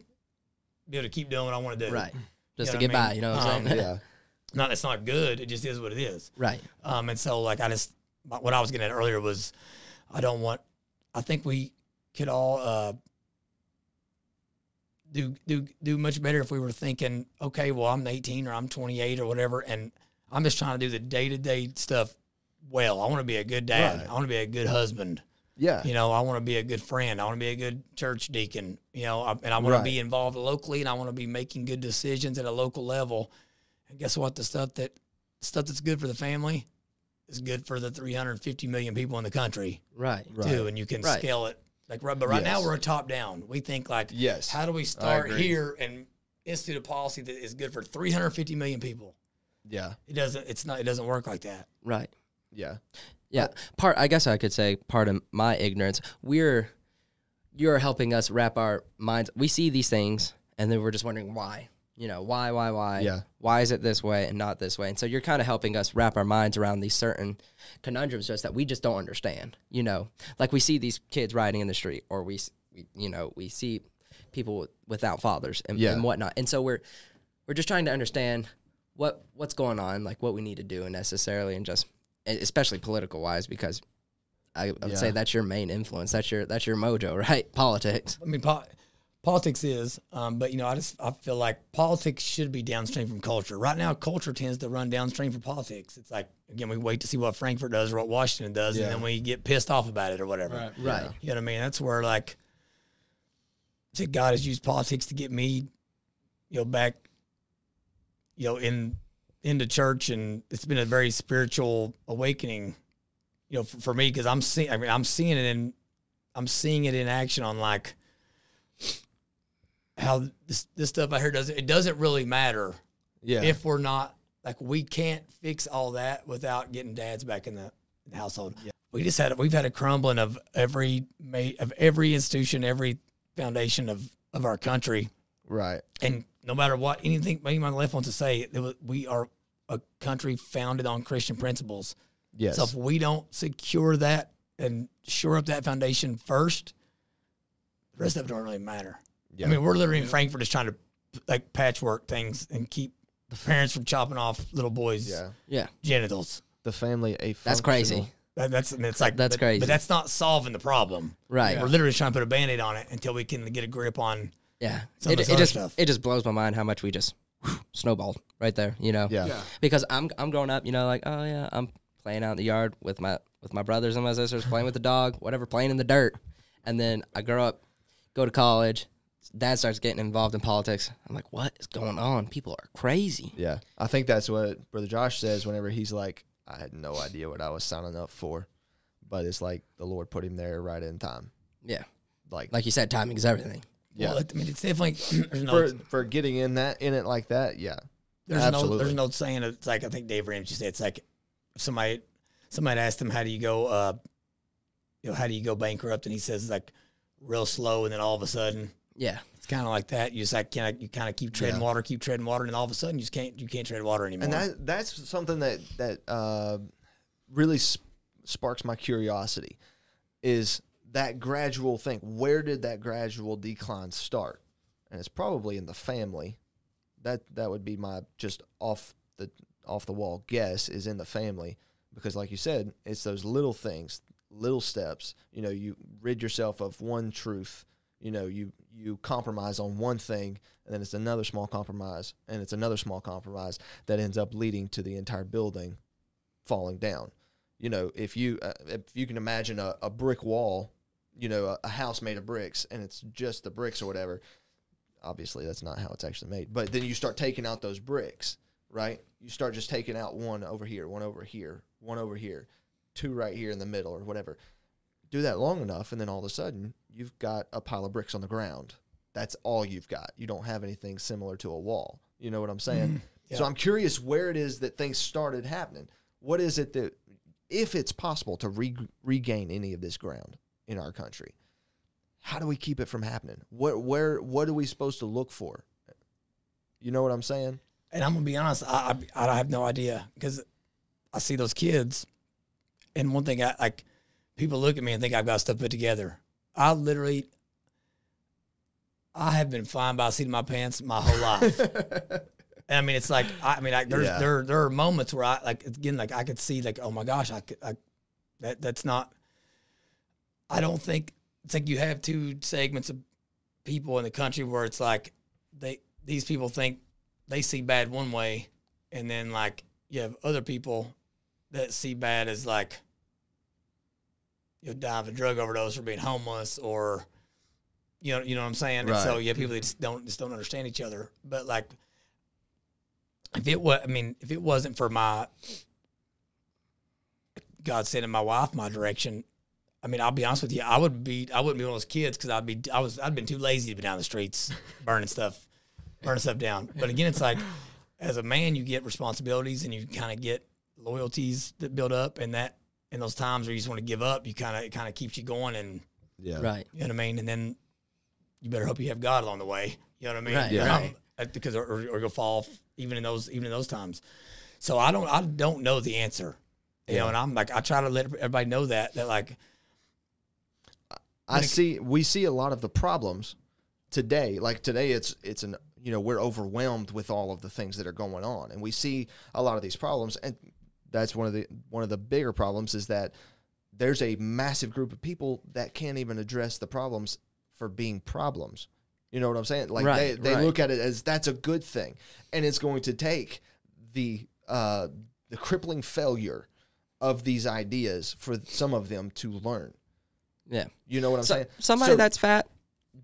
S2: be able to keep doing what I want to do.
S3: Right. Just
S2: You
S3: to
S2: know
S3: get
S2: what I
S3: by,
S2: mean?
S3: you know what I'm
S2: Um,
S3: saying?
S1: yeah
S2: Not it's not good. It just is what it is.
S3: Right.
S2: Um, and so like I just what I was getting at earlier was I don't want. I think we could all uh, do do do much better if we were thinking, okay, well I'm 18 or I'm 28 or whatever, and I'm just trying to do the day to day stuff well. I want to be a good dad.
S1: Right.
S2: I want to be a good husband.
S1: Yeah
S2: You know, I want to be a good friend. I want to be a good church deacon. You know, I- and I want
S1: Right.
S2: to be involved locally, and I want to be making good decisions at a local level. And guess what? The stuff that stuff that's good for the family is good for the 350 million people in the country
S3: Right.
S2: too. And you can
S3: Right.
S2: scale it like right. But right now we're a top down. We think like,
S1: Yes.
S2: how do we start here and institute a policy that is good for 350 million people?
S1: yeah
S2: It doesn't. It's not. It doesn't work like that.
S3: Right.
S1: yeah
S3: Yeah. Part I guess I could say part of my ignorance, we're you're helping us wrap our minds we see these things and then we're just wondering why. You know, why, why, why?
S1: Yeah.
S3: Why is it this way and not this way? And so you're kind of helping us wrap our minds around these certain conundrums just that we just don't understand. You know, like we see these kids riding in the street or we, we you know, we see people without fathers and,
S1: Yeah.
S3: and whatnot. And so we're we're just trying to understand what what's going on, like what we need to do necessarily and just and especially political wise because I, I would say that's your main influence. That's your that's your mojo, right? Politics.
S2: I mean, po- politics is, um, but you know, I just I feel like politics should be downstream from culture. Right now, culture tends to run downstream for politics. It's like again, we wait to see what Frankfort does or what Washington does,
S1: Yeah.
S2: and then we get pissed off about it or whatever.
S7: Right.
S3: Right.
S2: You know what I mean? That's where like, I think God has used politics to get me, you know, back, you know, in into church, and it's been a very spiritual awakening, you know, for, for me because I'm seeing. I mean, I'm seeing it in, I'm seeing it in action on like how this this stuff I hear doesn't it doesn't really matter
S1: yeah
S2: if we're not like we can't fix all that without getting dads back in the, in the household. we just had we've had a crumbling of every of every institution, every foundation of of our country,
S1: Right.
S2: and no matter what anything anyone on the left wants to say, it we are a country founded on Christian principles.
S1: Yes.
S2: So if we don't secure that and shore up that foundation first, the rest of it don't really matter.
S1: Yeah.
S2: I mean, we're literally in Frankfort just trying to like patchwork things and keep the parents from chopping off little boys'
S1: yeah.
S3: Yeah,
S2: genitals.
S1: The family a
S3: that's crazy.
S2: That, that's and it's like
S3: That's
S2: but-
S3: crazy.
S2: but that's not solving the problem.
S3: Right.
S2: We're literally trying to put a band-aid on it until we can get a grip on.
S3: Yeah,
S2: Some
S3: it,
S2: this
S3: it just
S2: stuff.
S3: it just blows my mind how much we just snowballed right there. You know,
S1: Yeah.
S7: Yeah.
S3: because I'm I'm growing up, you know, like oh yeah, I'm playing out in the yard with my with my brothers and my sisters, playing with the dog, whatever, playing in the dirt, and then I grow up, go to college. Dad starts getting involved in politics. I'm like, what is going on? People are crazy.
S1: Yeah. I think that's what Brother Josh says whenever he's like, I had no idea what I was signing up for. But it's like the Lord put him there right in time.
S3: Yeah,
S1: Like,
S3: like you said, timing is everything.
S1: Yeah.
S2: Well, I mean, it's definitely there's no
S1: for for getting in that in it like that, yeah.
S2: there's
S1: absolutely.
S2: no there's no saying it's like I think Dave Ramsey said it's like if somebody somebody asked him how do you go uh you know how do you go bankrupt and he says like real slow and then all of a sudden
S3: Yeah,
S2: it's kind of like that you just like kind of you kind of keep treading
S1: Yeah.
S2: water keep treading water and all of a sudden you just can't you can't tread water anymore
S1: and that that's something that that uh, really sp- sparks my curiosity is that gradual thing. Where did that gradual decline start? And it's probably in the family. That that would be my just off the off the wall guess is in the family. Because like you said it's those little things little steps. You know you rid yourself of one truth. You know you you compromise on one thing and then it's another small compromise and it's another small compromise that ends up leading to the entire building falling down. You know if you uh, if you can imagine a, a brick wall you know a, a house made of bricks and it's just the bricks or whatever obviously that's not how it's actually made. But then you start taking out those bricks right? You start just taking out one over here one over here one over here two right here in the middle or whatever. Do that long enough and then all of a sudden you've got a pile of bricks on the ground. That's all you've got. You don't have anything similar to a wall. You know what i'm saying? Mm-hmm. So
S2: Yeah.
S1: i'm curious where it is that things started happening. What is it that if it's possible to re- regain any of this ground in our country how do we keep it from happening what where what are we supposed to look for you know what i'm saying
S2: and I'm gonna be honest, I I, I have no idea because I see those kids, and one thing I like, people look at me and think I've got stuff put together. I literally, I have been flying by the seat of my pants my whole life. and I mean, it's like I, I mean, I, there's
S1: Yeah.
S2: there there are moments where I like again, like I could see like, oh my gosh, I could, I, that that's not. I don't think it's like you have two segments of people in the country where it's like they these people think they see bad one way, and then like you have other people that see bad as like you know die of a drug overdose or being homeless or you know you know what I'm saying. And so
S1: Right.
S2: you have people that just don't just don't understand each other. But like if it was, I mean, if it wasn't for my God sending my wife my direction, I mean, I'll be honest with you, I would be, I wouldn't be one of those kids because I'd be, I was, I'd been too lazy to be down the streets burning stuff, burning stuff down. But again, it's like, as a man, you get responsibilities and you kind of get loyalties that build up, and that in those times where you just want to give up, you kind of, it kind of keeps you going, and
S1: yeah
S3: right.
S2: you know what I mean. And then you better hope you have God along the way. You know what I mean?
S3: Right,
S2: And
S3: right.
S2: Because or, or you'll fall off even in those even in those times. So I don't I don't know the answer. You know, and I'm like I try to let everybody know that that like
S1: I see we see a lot of the problems today. Like today it's it's an you know, we're overwhelmed with all of the things that are going on and we see a lot of these problems and that's one of the one of the bigger problems is that there's a massive group of people that can't even address the problems for being problems. You know what I'm saying? Like they, they
S3: right.
S1: look at it as that's a good thing. And it's going to take the uh the crippling failure of these ideas for some of them to learn.
S3: Yeah.
S1: You know what I'm
S3: So,
S1: saying?
S3: somebody
S1: So-
S3: that's fat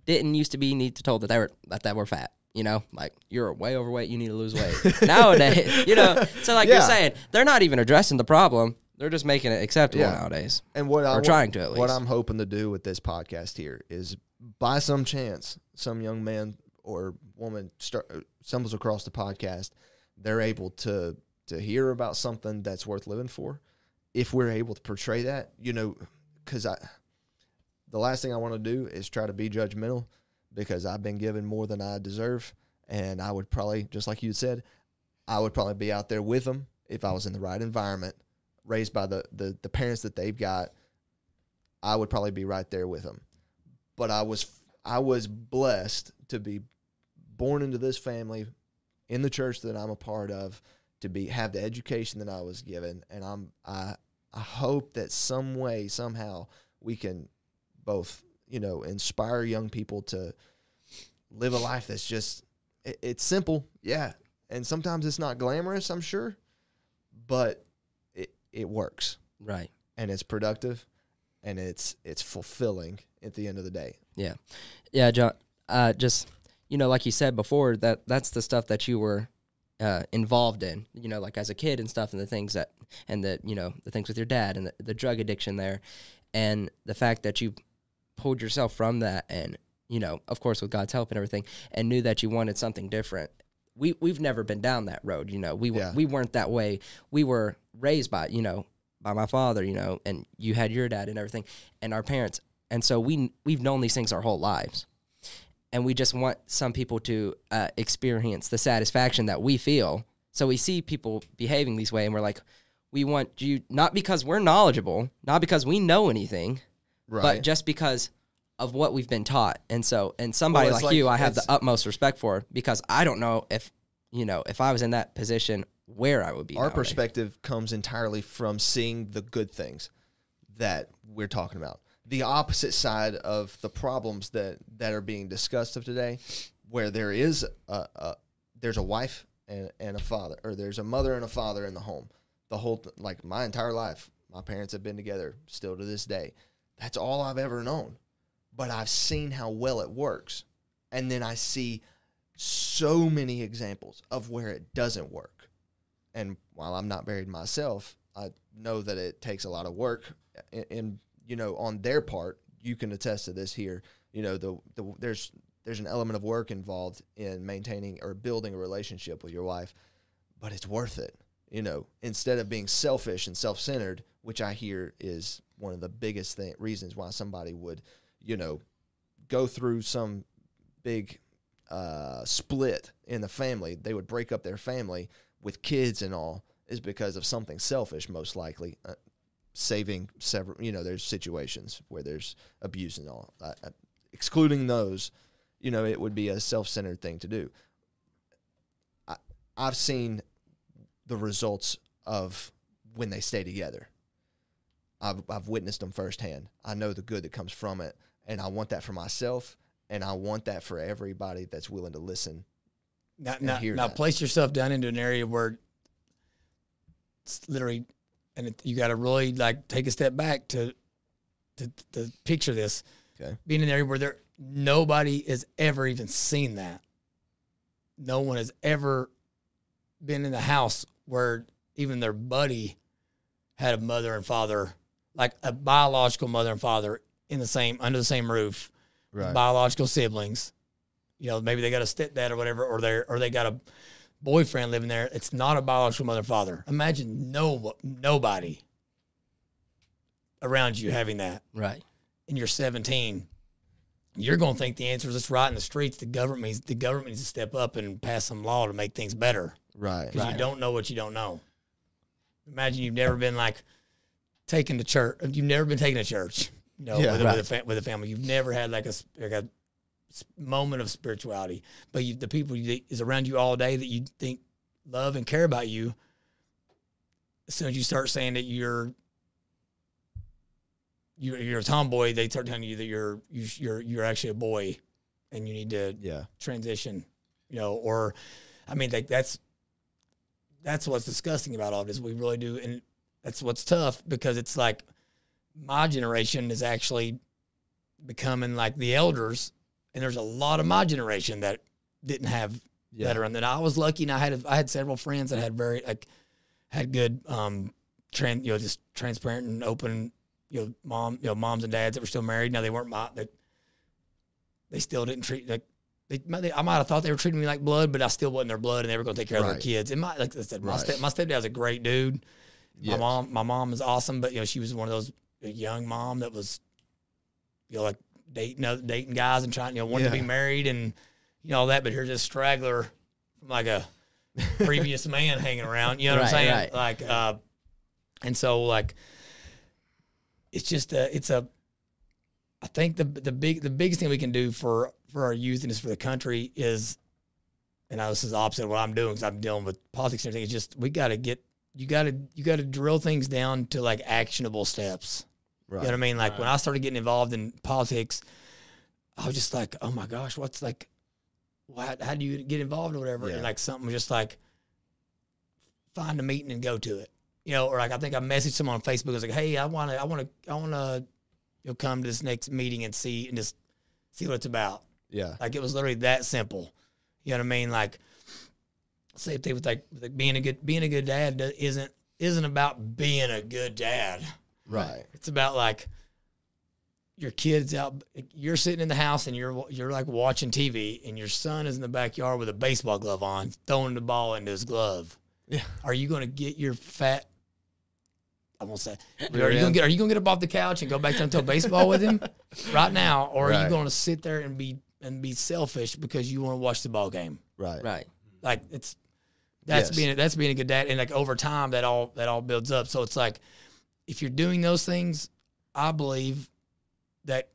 S3: didn't used to be need to told that they were that they were fat. You know, like you're way overweight, you need to lose weight. Nowadays, you know, so like you're saying, they're not even addressing the problem. They're just making it acceptable
S1: Yeah.
S3: nowadays.
S1: And what I
S3: Or trying to, at
S1: What
S3: least.
S1: I'm hoping to do with this podcast here is, by some chance, some young man or woman start, uh, stumbles across the podcast, they're able to to hear about something that's worth living for, if we're able to portray that, you know, because I, the last thing I want to do is try to be judgmental because I've been given more than I deserve, and I would probably, just like you said, I would probably be out there with them if I was in the right environment, raised by the the, the parents that they've got. I would probably be right there with them, but I was I was blessed to be born into this family in the church that I'm a part of to be have the education that I was given. And I'm I I hope that some way somehow we can both you know inspire young people to live a life that's just it, it's simple yeah and sometimes it's not glamorous I'm sure but it it works
S3: Right.
S1: and it's productive and it's it's fulfilling at the end of the day
S3: Yeah, yeah, John. Uh, just you know, like you said before, that that's the stuff that you were uh, involved in. You know, like as a kid and stuff, and the things that and the you know the things with your dad and the, the drug addiction there, and the fact that you pulled yourself from that, and you know, of course, with God's help and everything, and knew that you wanted something different. We we've never been down that road. You know, we
S1: Yeah.
S3: we weren't that way. We were raised by you know by my father. You know, and you had your dad and everything, and our parents and so we we've known these things our whole lives and we just want some people to uh, experience the satisfaction that we feel so we see people behaving these way and we're like we want you not because we're knowledgeable not because we know anything
S1: right
S3: but just because of what we've been taught and so and somebody
S1: Well,
S3: like,
S1: like-
S3: you i have the utmost respect for because i don't know if you know if i was in that position where i would be
S1: our
S3: nowadays.
S1: perspective comes entirely from seeing the good things that we're talking about. The opposite side of the problems that that are being discussed of today, where there is a, a there's a wife and, and a father, or there's a mother and a father in the home. The whole like my entire life, my parents have been together still to this day. That's all I've ever known. But I've seen how well it works, and then I see so many examples of where it doesn't work. And while I'm not married myself, I know that it takes a lot of work. And, and you know, on their part, you can attest to this here. You know, the, the there's there's an element of work involved in maintaining or building a relationship with your wife, but it's worth it. You know, instead of being selfish and self-centered, which I hear is one of the biggest reasons why somebody would, you know, go through some big uh, split in the family, they would break up their family with kids and all, is because of something selfish, most likely. Uh, saving several, you know, there's situations where there's abuse and all. Uh, uh, excluding those, you know, it would be a self centered thing to do. I, I've seen the results of when they stay together. I've, I've witnessed them firsthand. I know the good that comes from it, and I want that for myself, and I want that for everybody that's willing to listen.
S2: Now, now, now place yourself down into an area where it's literally, and it, you got to really like take a step back to, to to picture this.
S1: Okay.
S2: Being in an area where there nobody has ever even seen that. No one has ever been in the house where even their buddy had a mother and father, like a biological mother and father in the same under the same roof,
S1: Right.
S2: biological siblings. You know, maybe they got a stepdad or whatever, or they or they got a boyfriend living there. It's not a biological mother and father. Imagine no nobody around you having that,
S3: right
S2: and you're 17. You're going to think the answer is just right in the streets. The government needs, the government needs to step up and pass some law to make things better
S1: Right.
S2: because you don't know what you don't know. Imagine you've never been like taken to church. You've never been taken to church. You know,
S1: Yeah,
S2: with, a,
S3: right.
S2: with, a fa- with a family. You've never had like a like a moment of spirituality. But you, the people you, is around you all day that you think love and care about you. As soon as you start saying that you're you're, you're a tomboy, they start telling you that you're you, you're you're actually a boy, and you need to
S1: Yeah.
S2: transition, you know, or I mean, like that's that's what's disgusting about all this. We really do, and that's what's tough because it's like my generation is actually becoming like the elders, and there's a lot of my generation that didn't have
S1: Yeah.
S2: that around. And I was lucky, and I had I had several friends that had very like had good um trans you know just transparent and open you know mom you know moms and dads that were still married. Now they weren't my that they still didn't treat like they, they I might have thought they were treating me like blood, but I still wasn't their blood, and they were going to take care of their kids. And my like I said, my
S1: Right.
S2: step my stepdad was a great dude, My
S1: Yes.
S2: mom, my mom is awesome, but you know she was one of those young mom that was, you know, like dating other, dating guys and trying, you know, wanting to be married and you know all that. But here's this straggler from like a previous man hanging around. You know what I'm saying?
S3: right.
S2: Like, uh, and so like, it's just a, it's a. I think the the big the biggest thing we can do for for our youth and just for the country is, and I, this is opposite of what I'm doing because I'm dealing with politics and everything. It's just we got to get you got to you got to drill things down to like actionable steps.
S1: Right.
S2: You know what I mean? Like when I started getting involved in politics, I was just like, oh my gosh, what's like, what, how do you get involved or whatever?
S1: Yeah.
S2: And like something was just like, find a meeting and go to it. You know, or like I think I messaged someone on Facebook. I was like, hey, I want to, I want to, I want to, you know, come to this next meeting and see and just see what it's about.
S1: Yeah.
S2: Like it was literally that simple. You know what I mean? Like, same thing with like, like being a good being a good dad isn't isn't about being a good dad.
S1: Right.
S2: It's about like your kids out. You're sitting in the house and you're you're like watching TV, and your son is in the backyard with a baseball glove on, throwing the ball into his glove.
S1: Yeah.
S2: Are you going to get your fat? I won't say. Are you gonna get? Are you gonna get up off the couch and go back down to throw baseball with him right now, or are you going to sit there and be and be selfish because you want to watch the ball game?
S1: Right.
S3: Right.
S2: Like it's that's
S1: Yes.
S2: being that's being a good dad, and like over time that all that all builds up. So it's like if you're doing those things, I believe that,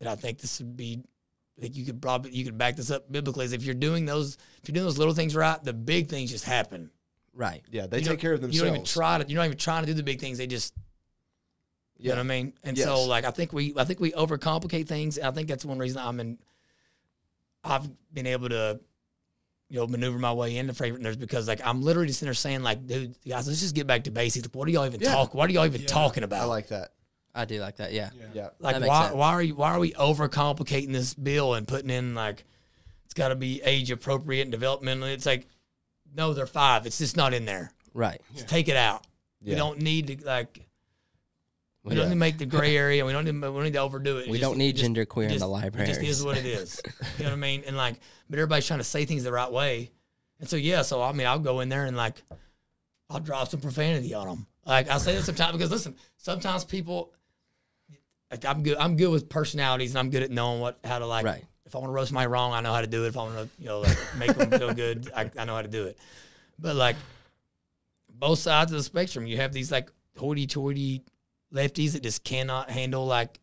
S2: and I think this would be, I think you could probably you could back this up biblically. Is if you're doing those if you're doing those little things right, the big things just happen.
S3: Right.
S1: Yeah. They
S2: You
S1: take care of themselves.
S2: You
S1: themselves.
S2: don't even try to. You're not even trying to do the big things. They just you know
S1: Yeah.
S2: what I mean? And
S1: Yes.
S2: so like I think we I think we overcomplicate things. And I think that's one reason I'm in I've been able to you know maneuver my way into favorite nerds because like I'm literally just in there saying like dude guys let's just get back to basics. Like, what are y'all even
S1: Yeah.
S2: talk what are y'all even talking about?
S1: I like that.
S3: I do like that. Yeah.
S1: Yeah.
S2: Like why
S3: sense.
S2: why are you why are we overcomplicating this bill and putting in like it's got to be age appropriate and developmental? It's like no, they're five. It's just not in there.
S3: Right.
S2: Just take it out. We
S1: Yeah.
S2: don't need to like. We
S3: We
S2: don't need to make the gray area. We don't need. To, we don't need to overdo it. It
S3: We
S2: just-
S3: don't need
S2: it just-
S3: genderqueer in the
S2: library. It just is what it is. you know what I mean? And like, but everybody's trying to say things the right way. And so yeah, so I mean, I'll go in there and like, I'll drop some profanity on them. Like I say this sometimes because listen, sometimes people, I'm good. I'm good with personalities and I'm good at knowing what how to like.
S3: Right.
S2: If I want to roast my wrong, I know how to do it. If I want to, you know, like make them feel good, I, I know how to do it. But like both sides of the spectrum, you have these like hoity-toity lefties that just cannot handle like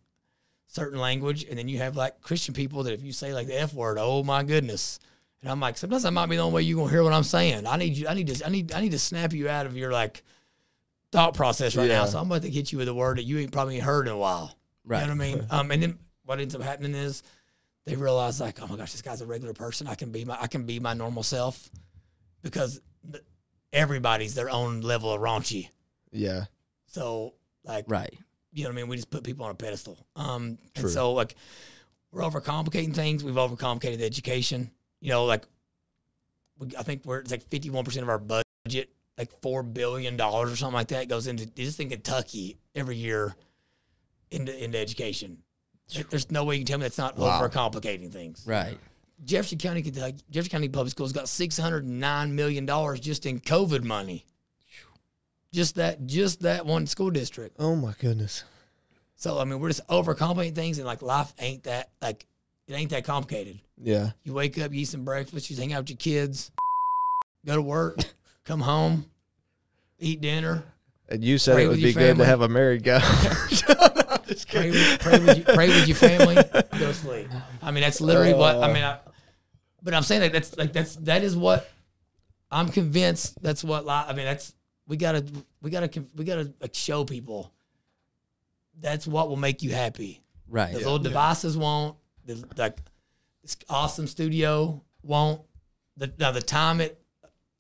S2: certain language, and then you have like Christian people that if you say like the F word, oh my goodness. And I'm like, sometimes that might be the only way you're gonna hear what I'm saying. I need you. I need to. I need. I need to snap you out of your like thought process right now. So I'm about to hit you with a word that you ain't probably heard in a while.
S3: Right.
S2: You know what I mean? Um, and then what ends up happening is they realize like, oh my gosh, this guy's a regular person. I can be my I can be my normal self because everybody's their own level of raunchy.
S1: Yeah.
S2: So like,
S3: Right.
S2: you know what I mean? We just put people on a pedestal. Um,
S1: True.
S2: and so like we're overcomplicating things. We've overcomplicated education. You know, like we, I think we're it's like fifty one percent of our budget, like four billion dollars or something like that, goes into just in Kentucky every year into into education. There- There's no way you can tell me that's not
S1: Wow.
S2: overcomplicating things.
S3: Right.
S2: Jefferson County, Kentucky, Jefferson County Public Schools got six hundred nine million dollars just in COVID money. Just that, just that one school district.
S1: Oh my goodness.
S2: So I mean, we're just overcomplicating things, and like life ain't that like it ain't that complicated.
S1: Yeah.
S2: You wake up, you eat some breakfast, you hang out with your kids, go to work, come home, eat dinner,
S1: And you said it would be
S2: your
S1: good to have a married guy. Just
S2: pray with, pray with, you, pray with your family, go sleep. I mean, that's literally what I mean. I, but I'm saying that that's like that's that is what I'm convinced. That's what li- I mean. That's we gotta we gotta we gotta like show people. That's what will make you happy.
S3: Right.
S2: The little devices won't. The, like this awesome studio won't. The now the time it.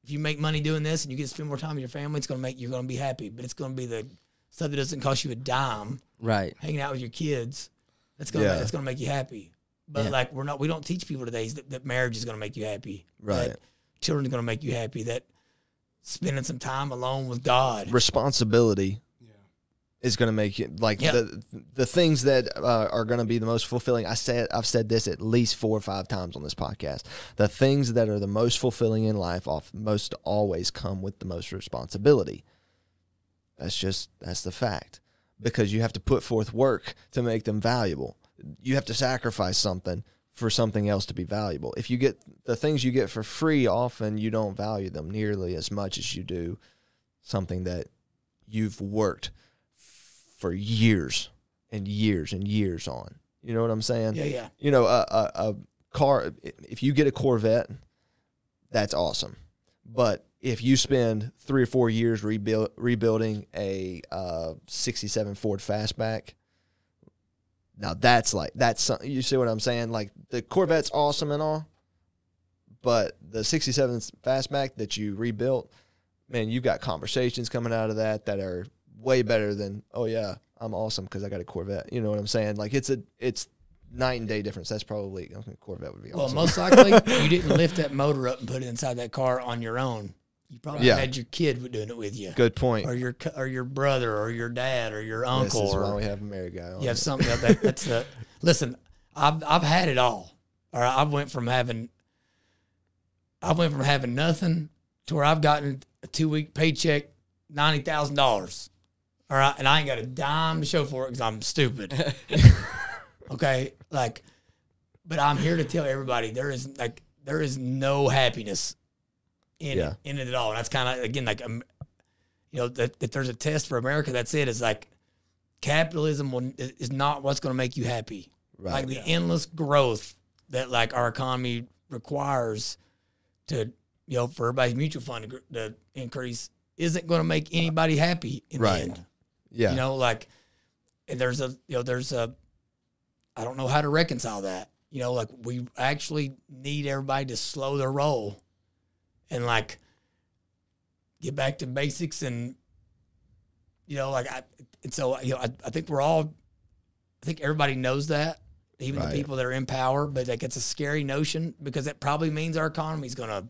S2: If you make money doing this and you get to spend more time with your family, it's gonna make you're gonna be happy. But it's gonna be the stuff that doesn't cost you a dime.
S3: Right.
S2: Hanging out with your kids, that's gonna
S1: Yeah.
S2: that's gonna make you happy. But
S3: Yeah.
S2: like we're not we don't teach people today that, that marriage is gonna make you happy.
S1: Right.
S2: That children are gonna make you happy. That spending some time alone with God.
S1: Responsibility yeah. is going to make you like
S2: Yeah.
S1: the the things that uh, are going to be the most fulfilling. I said I've said this at least four or five times on this podcast. The things that are the most fulfilling in life, off most always come with the most responsibility. That's just that's the fact. Because you have to put forth work to make them valuable. You have to sacrifice something for something else to be valuable. If you get the things you get for free, often you don't value them nearly as much as you do something that you've worked for years and years and years on. You know what I'm saying?
S2: Yeah, yeah.
S1: You know, a, a, a car, if you get a Corvette, that's awesome. But if you spend three or four years rebuild, rebuilding a uh, 67 Ford Fastback, now that's like, that's, you see what I'm saying? Like the Corvette's awesome and all, but the 67 Fastback that you rebuilt, man, you've got conversations coming out of that that are way better than, oh yeah, I'm awesome because I got a Corvette. You know what I'm saying? Like it's a, it's night and day difference. That's probably, okay, Corvette would be
S2: Well, most likely you didn't lift that motor up and put it inside that car on your own. You probably
S1: Yeah.
S2: had your kid doing it with you,
S1: Good point.
S2: or your or your brother, or your dad, or your uncle.
S1: This is why
S2: or
S1: we have a married guy on.
S2: you have something like that that's the. Listen, I've I've had it all. Right, I went from having. I went from having nothing to where I've gotten a two week paycheck, ninety thousand dollars. All right, and I ain't got a dime to show for it because I'm stupid. okay, like, but I'm here to tell everybody there is like there is no happiness in
S1: Yeah.
S2: it, in it at all. And that's kind of again like um, you know that if there's a test for America, that's it. It's like capitalism will, is not what's going to make you happy.
S1: Right.
S2: Like the endless growth that like our economy requires to you know for everybody's mutual fund to, to increase isn't going to make anybody happy in
S1: Right.
S2: the end.
S1: yeah.
S2: You know, like and there's a you know there's a I don't know how to reconcile that. You know, like we actually need everybody to slow their roll and like get back to basics and you know like I and so you know I, I think we're all I think everybody knows that even
S1: Right.
S2: the people that are in power but like it's a scary notion because it probably means our economy's gonna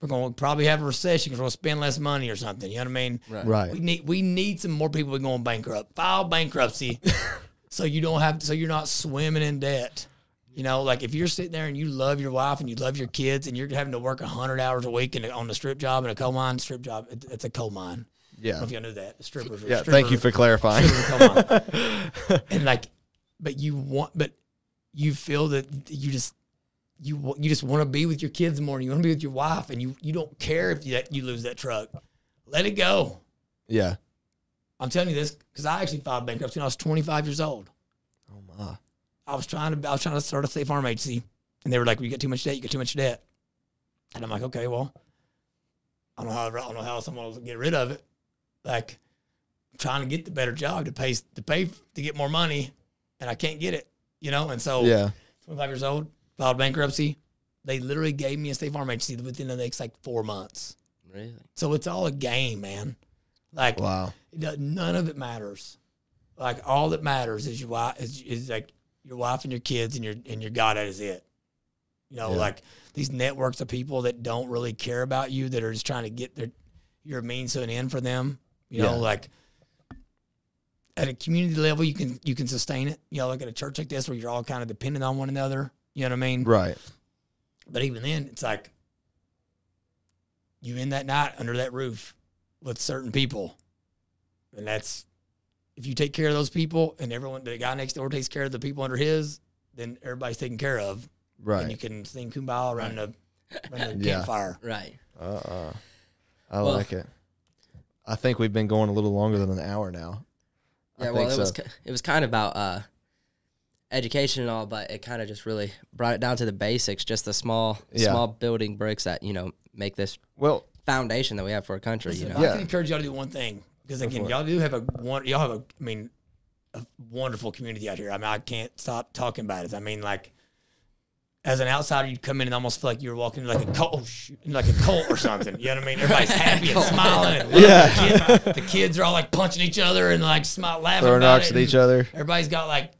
S2: we're gonna probably have a recession because we'll spend less money or something you know what I mean
S1: right.
S2: we need we need some more people going bankrupt. File bankruptcy, so you don't have so you're not swimming in debt. You know, like if you're sitting there and you love your wife and you love your kids and you're having to work hundred hours a week in a, on a strip job in a coal mine, strip job, it, it's a coal mine. I don't know
S1: Yeah.
S2: if y'all knew that. Strippers.
S1: Yeah. Thank you for clarifying.
S2: and like, but you want, but you feel that you just you you just want to be with your kids more. And you want to be with your wife, and you you don't care if you that you lose that truck. Let it go.
S1: yeah.
S2: I'm telling you this because I actually filed bankruptcy when I was 25 years old.
S1: Oh my.
S2: I was trying to I was trying to start a state farm agency, and they were like, "You got too much debt. You got too much debt." And I'm like, "Okay, well, I don't know how I don't know how someone will get rid of it. Like, I'm trying to get the better job to pay to pay to get more money, and I can't get it. You know, and so
S1: Yeah.
S2: 25 years old, filed bankruptcy. They literally gave me a state farm agency within the next like four months.
S3: Really?
S2: So it's all a game, man. Like,
S1: Wow.
S2: none of it matters. Like all that matters is wife is, is like your wife and your kids and your and your God that is it. You know,
S1: Yeah.
S2: like these networks of people that don't really care about you that are just trying to get their your means to an end for them. You know,
S1: Yeah.
S2: like at a community level you can you can sustain it. You know, like at a church like this where you're all kind of dependent on one another. You know what I mean?
S1: Right.
S2: But even then, it's like you in that night under that roof with certain people, and that's if you take care of those people, and everyone, the guy next door takes care of the people under his, then everybody's taken care of, Right. and you can sing kumbaya around the around the
S1: Yeah.
S2: campfire.
S3: Right.
S1: Uh. uh I
S3: Well-
S1: like it. I think we've been going a little longer than an hour now. I
S3: Yeah, well, it was
S1: so.
S3: ki- it was kind of about uh, education and all, but it kind of just really brought it down to the basics, just the small
S1: Yeah.
S3: small building bricks that you know make this
S1: Well,
S3: foundation that we have for a country. You know,
S2: I
S1: Yeah.
S2: can encourage y'all to do one thing because again, y'all do have a one. Y'all have a, I mean, a wonderful community out here. I mean, I can't stop talking about it. I mean, like, as an outsider, you'd come in and almost feel like you were walking like a cult, oh, like a cult or something. You know what I mean? Everybody's happy and smiling, and loving
S1: Yeah.
S2: the, kid. the kids are all like punching each other and like smile, laughing
S1: throwing rocks at each other.
S2: Everybody's got like.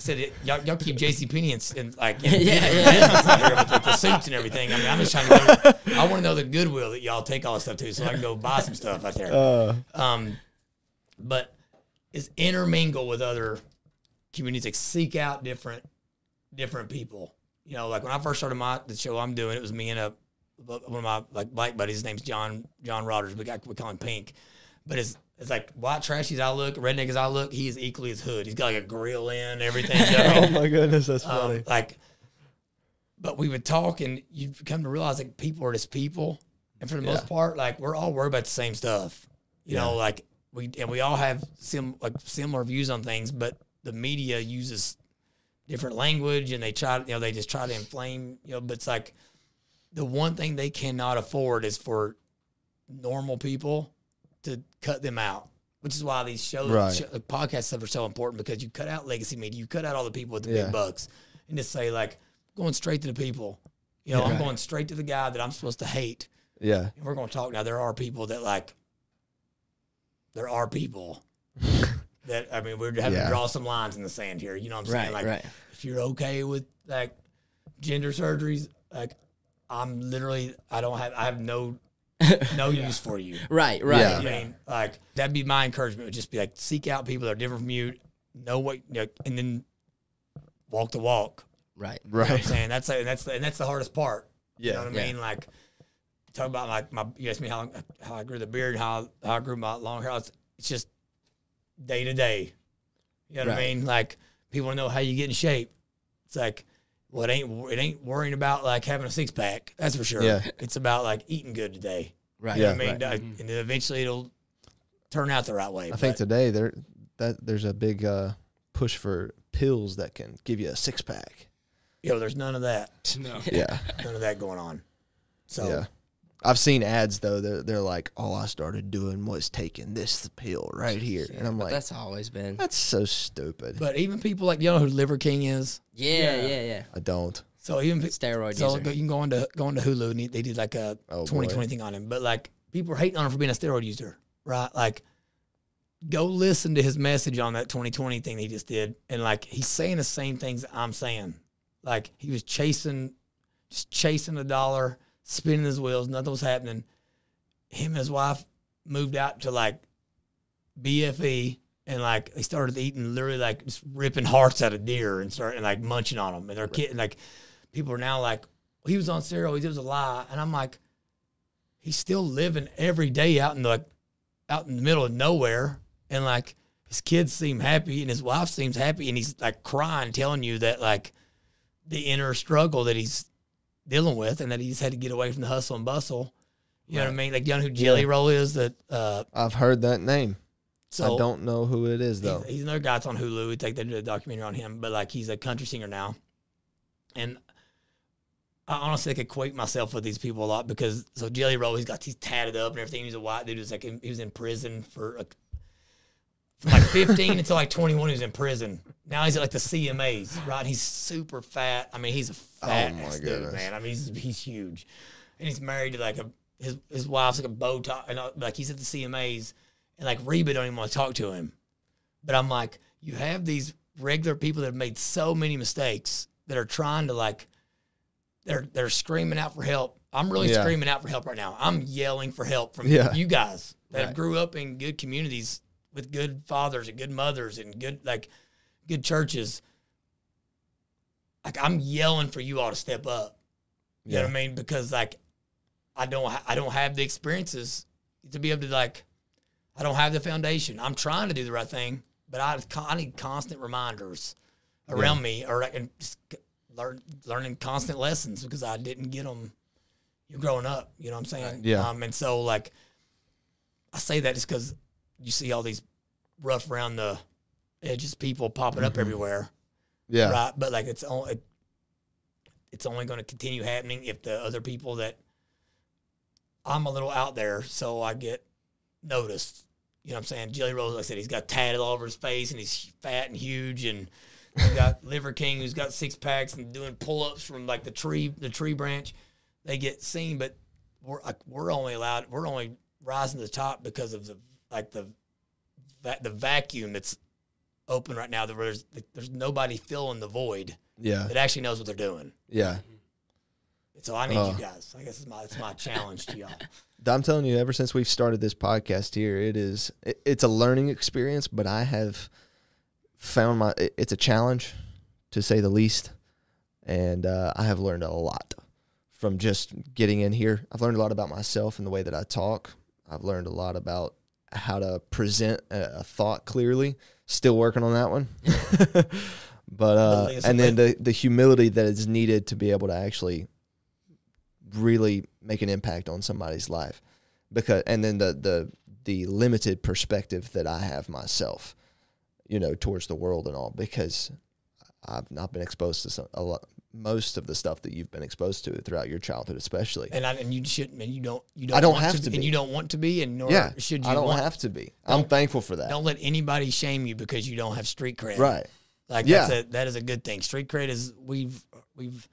S2: I said, it, y'all, y'all keep JC Penney and, and like in,
S3: Yeah,
S2: in
S3: yeah.
S2: business out here with, with the suits and everything. I mean, I'm just trying to. Go, I want to know the goodwill that y'all take all this stuff to, so I can go buy some stuff out there.
S1: Uh,
S2: Um, but is intermingle with other communities, like seek out different different people. You know, like when I first started my the show I'm doing, it was me and a one of my like bike buddies. His name's John John Rodgers. We got we call him Pink. but it's it's like white trash as I look, redneck as I look, he is equally as hood. He's got like a grill in, everything. You know what I
S1: Oh my goodness, that's
S2: Um,
S1: funny.
S2: like, but we would talk, and you'd come to realize like people are just people, and for the most part, like we're all worried about the same stuff. You know, like we and we all have sim like similar views on things, but the media uses different language, and they try, you know, they just try to inflame. You know, but it's like the one thing they cannot afford is for normal people to cut them out. Which is why these shows,
S1: Right.
S2: show, podcast stuff are so important because you cut out legacy media, you cut out all the people with the
S1: Yeah.
S2: big bucks, and just say like, going straight to the people. You know, I'm going straight to the guy that I'm supposed to hate.
S1: Yeah,
S2: And we're going to talk now. There are people that like, there are people that I mean, we're having
S1: Yeah.
S2: to draw some lines in the sand here. You know what I'm saying?
S3: Right,
S2: like,
S3: right.
S2: if you're okay with like gender surgeries, like I'm literally, I don't have, I have no, no use for you.
S3: Right, right.
S1: Yeah.
S2: I mean, like that'd be my encouragement. Would just be like seek out people that are different from you, know what, you know, and then walk the walk.
S3: Right.
S2: You know what I'm saying that's and that's the, and that's the hardest part. You know
S1: Yeah,
S2: what I
S3: yeah.
S2: mean? Like talk about like my you asked me how how I grew the beard, how how I grew my long hair. It's, it's just day to day. You know what I mean? Like people want to know how you get in shape. It's like well, it ain't it ain't worrying about like having a six pack. That's for sure.
S1: Yeah.
S2: It's about like eating good today.
S3: Right.
S2: You know
S1: Yeah.
S2: what I mean?
S3: right.
S2: And then eventually it'll turn out the right way.
S1: I think today there that there's a big uh, push for pills that can give you a six pack.
S2: you know, there's none of that.
S7: No.
S1: Yeah,
S2: None of that going on. So
S1: yeah. I've seen ads though. They're, they're like, all I started doing was taking this pill right here, and I'm like,
S3: that's always been.
S1: that's so stupid.
S2: but even people like you know who Liver King is?
S3: Yeah, yeah, yeah.
S1: I don't.
S2: So even pe-
S3: Steroid
S2: So
S3: user.
S2: you can go on to go on to Hulu and they did like a
S1: Oh, boy.
S2: 2020 thing on him. But like people are hating on him for being a steroid user, right? Like go listen to his message on that 2020 thing he just did, and like he's saying the same things I'm saying. Like he was chasing, just chasing the dollar, spinning his wheels, nothing was happening. Him and his wife moved out to like BFE. And like they started eating literally like just ripping hearts out of deer and starting like munching on them. And they're kidding like people are now like, he was on steroids. It was a lie. And I'm like, he's still living every day out in the out in the middle of nowhere. And like his kids seem happy and his wife seems happy. And he's like crying, telling you that like the inner struggle that he's dealing with and that he just had to get away from the hustle and bustle. You know what I mean? Like, you know who Jelly Roll is? That uh,
S1: I've heard that name.
S2: so
S1: I don't know who it is though.
S2: He's, he's another guy that's on Hulu. We did a documentary on him, but like he's a country singer now. And I honestly could equate myself with these people a lot because so Jelly Roll, he's got he's tatted up and everything. He's a white dude. He was like he was in prison for like, from like 15 until like 21. He was in prison. Now he's at like the CMAs, right? He's super fat. I mean, he's a fat
S1: Oh, my
S2: ass dude, man. I mean, he's he's huge, and he's married to like a his his wife's like a bow tie, and uh, like he's at the CMAs, and like Reba don't even want to talk to him. But I'm like, you have these regular people that have made so many mistakes that are trying to like, they're they're screaming out for help. I'm really
S1: Yeah.
S2: screaming out for help right now. I'm yelling for help from
S1: Yeah.
S2: you guys that
S3: Right.
S2: grew up in good communities with good fathers and good mothers and good like good churches. Like I'm yelling for you all to step up. You know
S1: Yeah.
S2: what I mean? Because like I don't ha- I don't have the experiences to be able to like I don't have the foundation. I'm trying to do the right thing, but I I need constant reminders around me or like and just learn learning constant lessons because I didn't get them you're growing up, you know what I'm saying?
S1: Yeah.
S2: Um and so like I say that just cuz you see all these rough around the edges people popping up mm-hmm. everywhere
S1: Yeah.
S2: right? But like it's only it's only going to continue happening if the other people that I'm a little out there, so I get noticed. You know what I'm saying? Jelly Roll, like I said, he's got tatted all over his face, and he's fat and huge, and we got Liver King, who's got six packs and doing pull ups from like the tree, the tree branch. They get seen, but we're like, we're only allowed, we're only rising to the top because of the like the the vacuum that's open right now. That there's there's nobody filling the void
S1: Yeah.
S2: that actually knows what they're doing.
S1: Yeah.
S2: So I need you guys. I guess it's my it's my challenge to y'all.
S1: I'm telling you, ever since we've started this podcast here, it is it, it's a learning experience, but I have found my it- it's a challenge to say the least, and uh, I have learned a lot from just getting in here. I've learned a lot about myself and the way that I talk. I've learned a lot about how to present a, a thought clearly. Still working on that one. but uh, and then the the humility that is needed to be able to actually really make an impact on somebody's life because and then the the the limited perspective that I have myself you know towards the world and all because I've not been exposed to some, a lot most of the stuff that you've been exposed to throughout your childhood especially
S2: and I, and you shouldn't and you don't you don't
S1: I don't
S2: want
S1: have
S2: to,
S1: to
S2: and
S1: be.
S2: you don't want to be and nor
S1: yeah
S2: should you
S1: I don't
S2: want,
S1: have to be I'm thankful for that
S2: don't let anybody shame you because you don't have street cred
S1: right
S2: Like
S1: Yeah.
S2: that's a that is a good thing. Street cred is we've we've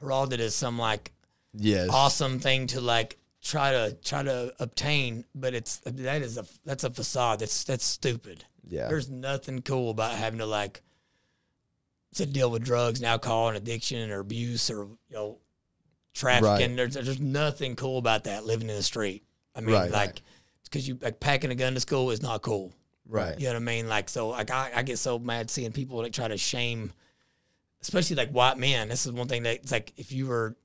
S2: heralded as some like
S1: yes
S2: awesome thing to like try to try to obtain, but it's that is a that's a facade. That's that's stupid.
S1: yeah
S2: There's nothing cool about having to like to deal with drugs and alcohol and addiction or abuse or you know trafficking. There's there's nothing cool about that living in the street. I mean,
S1: Right.
S2: like because you like packing a gun to school is not cool.
S1: right
S2: You know what I mean? Like, so like I, I get so mad seeing people like try to shame, especially like white men. This is one thing that it's like if you were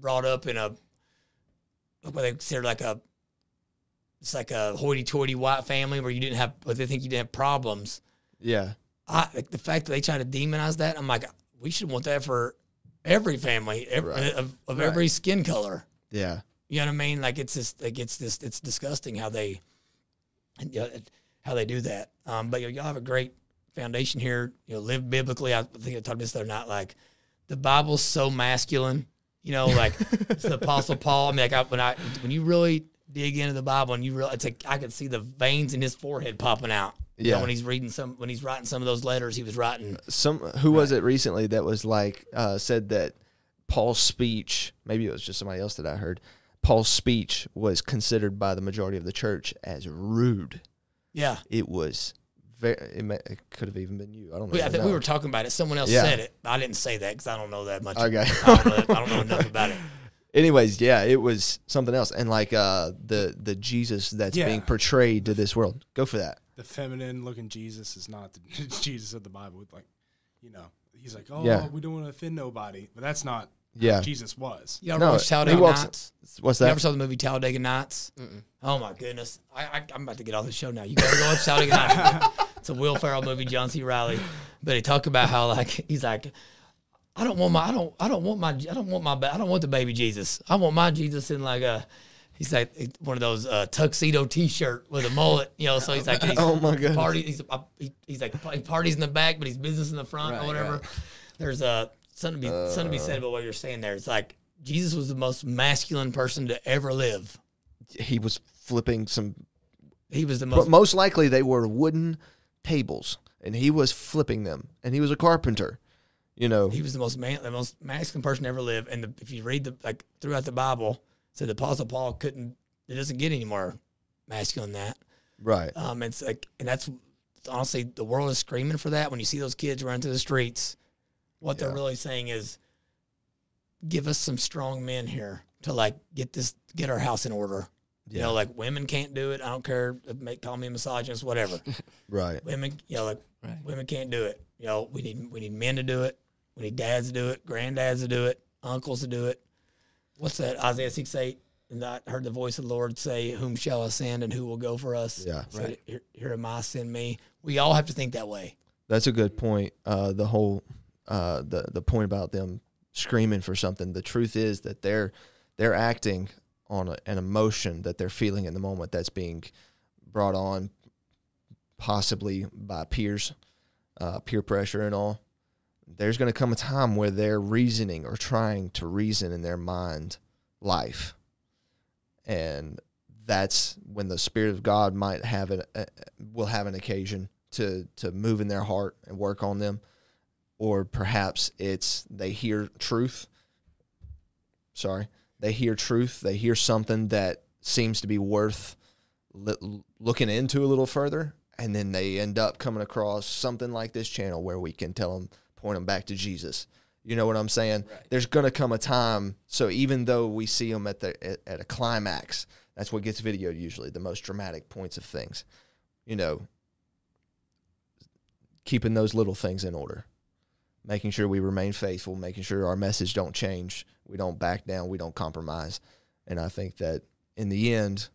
S2: brought up in a what they consider like a it's like a hoity-toity white family where you didn't have, but they think you didn't have problems.
S1: yeah
S2: I like the fact that they try to demonize that. I'm like, we should want that for every family every,
S1: Right.
S2: of, of every skin color.
S1: yeah
S2: You know what I mean? Like it's just like it's just it's disgusting how they you know, how they do that. Um, but you know, y'all have a great foundation here. You know, live biblically. I think I talked about this the other night. Like the Bible's so masculine. You know, like it's the Apostle Paul. I mean, like I, when I when you really dig into the Bible and you realize, it's like I could see the veins in his forehead popping out. You know,
S1: Yeah.
S2: when he's reading some when he's writing some of those letters he was writing.
S1: some who was it recently that was like uh, said that Paul's speech maybe it was just somebody else that I heard Paul's speech was considered by the majority of the church as rude
S2: Yeah.
S1: it was very it, may, it could have even been you I don't know
S2: We, I think we were talking about it. Someone else
S1: Yeah.
S2: said it. I didn't say that because I don't know that much.
S1: Okay.
S2: I don't, know, I don't know enough about it.
S1: anyways yeah it was something else and like uh the the Jesus that's
S7: Yeah.
S1: being portrayed to this world go for that
S7: The feminine looking Jesus is not the Jesus of the Bible. With like, you know, he's like, oh,
S1: Yeah.
S7: we don't want to offend nobody, but that's not
S1: Yeah.
S7: how Jesus was.
S2: You ever
S1: No,
S2: watch
S1: he
S2: Talladega
S1: walks-
S2: Nights?
S1: what's
S2: You
S1: that
S2: ever saw the movie Talladega Nights? Oh my goodness! I, I I'm about to get off the show now. You gotta go watch Talladega Nights. It's a Will Ferrell movie, John C. Reilly. But he talked about how like he's like, I don't want my I don't I don't want my I don't want my ba- I don't want the baby Jesus. I want my Jesus in like a. He's like one of those uh, tuxedo T-shirt with a mullet, you know. So he's like, he's
S1: Oh, my goodness.
S2: party. He's, uh, he, he's like he parties in the back, but he's business in the front or whatever.
S3: right.
S2: There's a something to be something to be said about what you're saying there. It's like Jesus was the most masculine person to ever live.
S1: he was flipping some
S2: He was the
S1: but
S2: most.
S1: most likely they were wooden tables and he was flipping them and he was a carpenter you know
S2: he was the most man, the most masculine person to ever live. And the, if you read the like throughout the Bible, said the Apostle Paul couldn't. It doesn't get any more masculine than that.
S1: right
S2: Um, it's like, and that's honestly the world is screaming for that. When you see those kids run through the streets, what they're really saying is, give us some strong men here to like get this, get our house in order. You know, like women can't do it. I don't care. if Make call me a misogynist, whatever.
S1: right
S2: women, you know, like
S3: Right.
S2: women can't do it. You know, we need we need men to do it. We need dads to do it, granddads to do it, uncles to do it. What's that? Isaiah six eight. And I heard the voice of the Lord say, "Whom shall I send, and who will go for us?"
S1: Yeah.
S2: So Here, here am I, send me. We all have to think that way.
S1: that's a good point uh the whole uh the the point about them screaming for something the truth is that they're they're acting on a, an emotion that they're feeling in the moment that's being brought on possibly by peers uh, peer pressure and all there's going to come a time where they're reasoning or trying to reason in their mind life. And that's when the spirit of god might have it uh, will have an occasion to to move in their heart and work on them. Or perhaps it's they hear truth. Sorry. They hear truth. They hear something that seems to be worth looking into a little further. And then they end up coming across something like this channel where we can tell them point them back to jesus. You know what i'm saying? There's going to come a time so even though we see them at the at, at a climax that's what gets videoed usually the most dramatic points of things. You know keeping those little things in order. Making sure we remain faithful making sure our message don't change we don't back down we don't compromise. And i think that in the end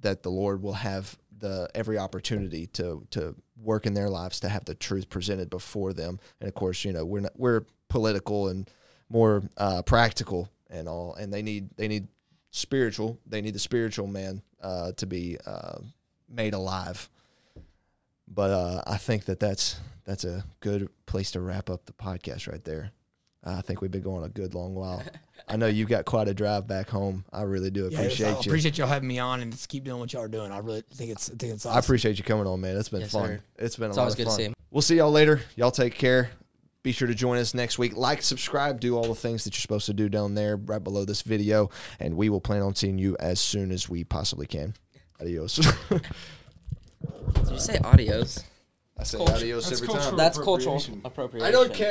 S1: that the lord will have the every opportunity to to work in their lives to have the truth presented before them. And of course, you know we're not, we're political and more uh, practical and all, and they need they need spiritual. They need the spiritual man uh, to be uh, made alive. But uh, I think that that's that's a good place to wrap up the podcast right there. I think we've been going a good long while. I know you've got quite a drive back home. I really do
S2: Yeah,
S1: appreciate
S2: I
S1: you.
S2: appreciate y'all having me on and just keep doing what y'all are doing. I really think it's I think it's awesome.
S1: I appreciate you coming on, man. It's been
S3: Yes,
S1: fun.
S3: sir.
S1: It's been
S3: It's
S1: a lot
S3: always
S1: of
S3: good to
S1: fun.
S3: see 'em.
S1: We'll see y'all later. Y'all take care. Be sure to join us next week. Like, subscribe, do all the things that you're supposed to do down there right below this video, and we will plan on seeing you as soon as we possibly can. Adios.
S3: Did you say audios?
S1: I say
S3: Culture.
S1: adios
S7: That's
S1: every
S7: cultural
S1: time.
S3: That's cultural
S7: appropriation.
S3: appropriation.
S1: I don't care.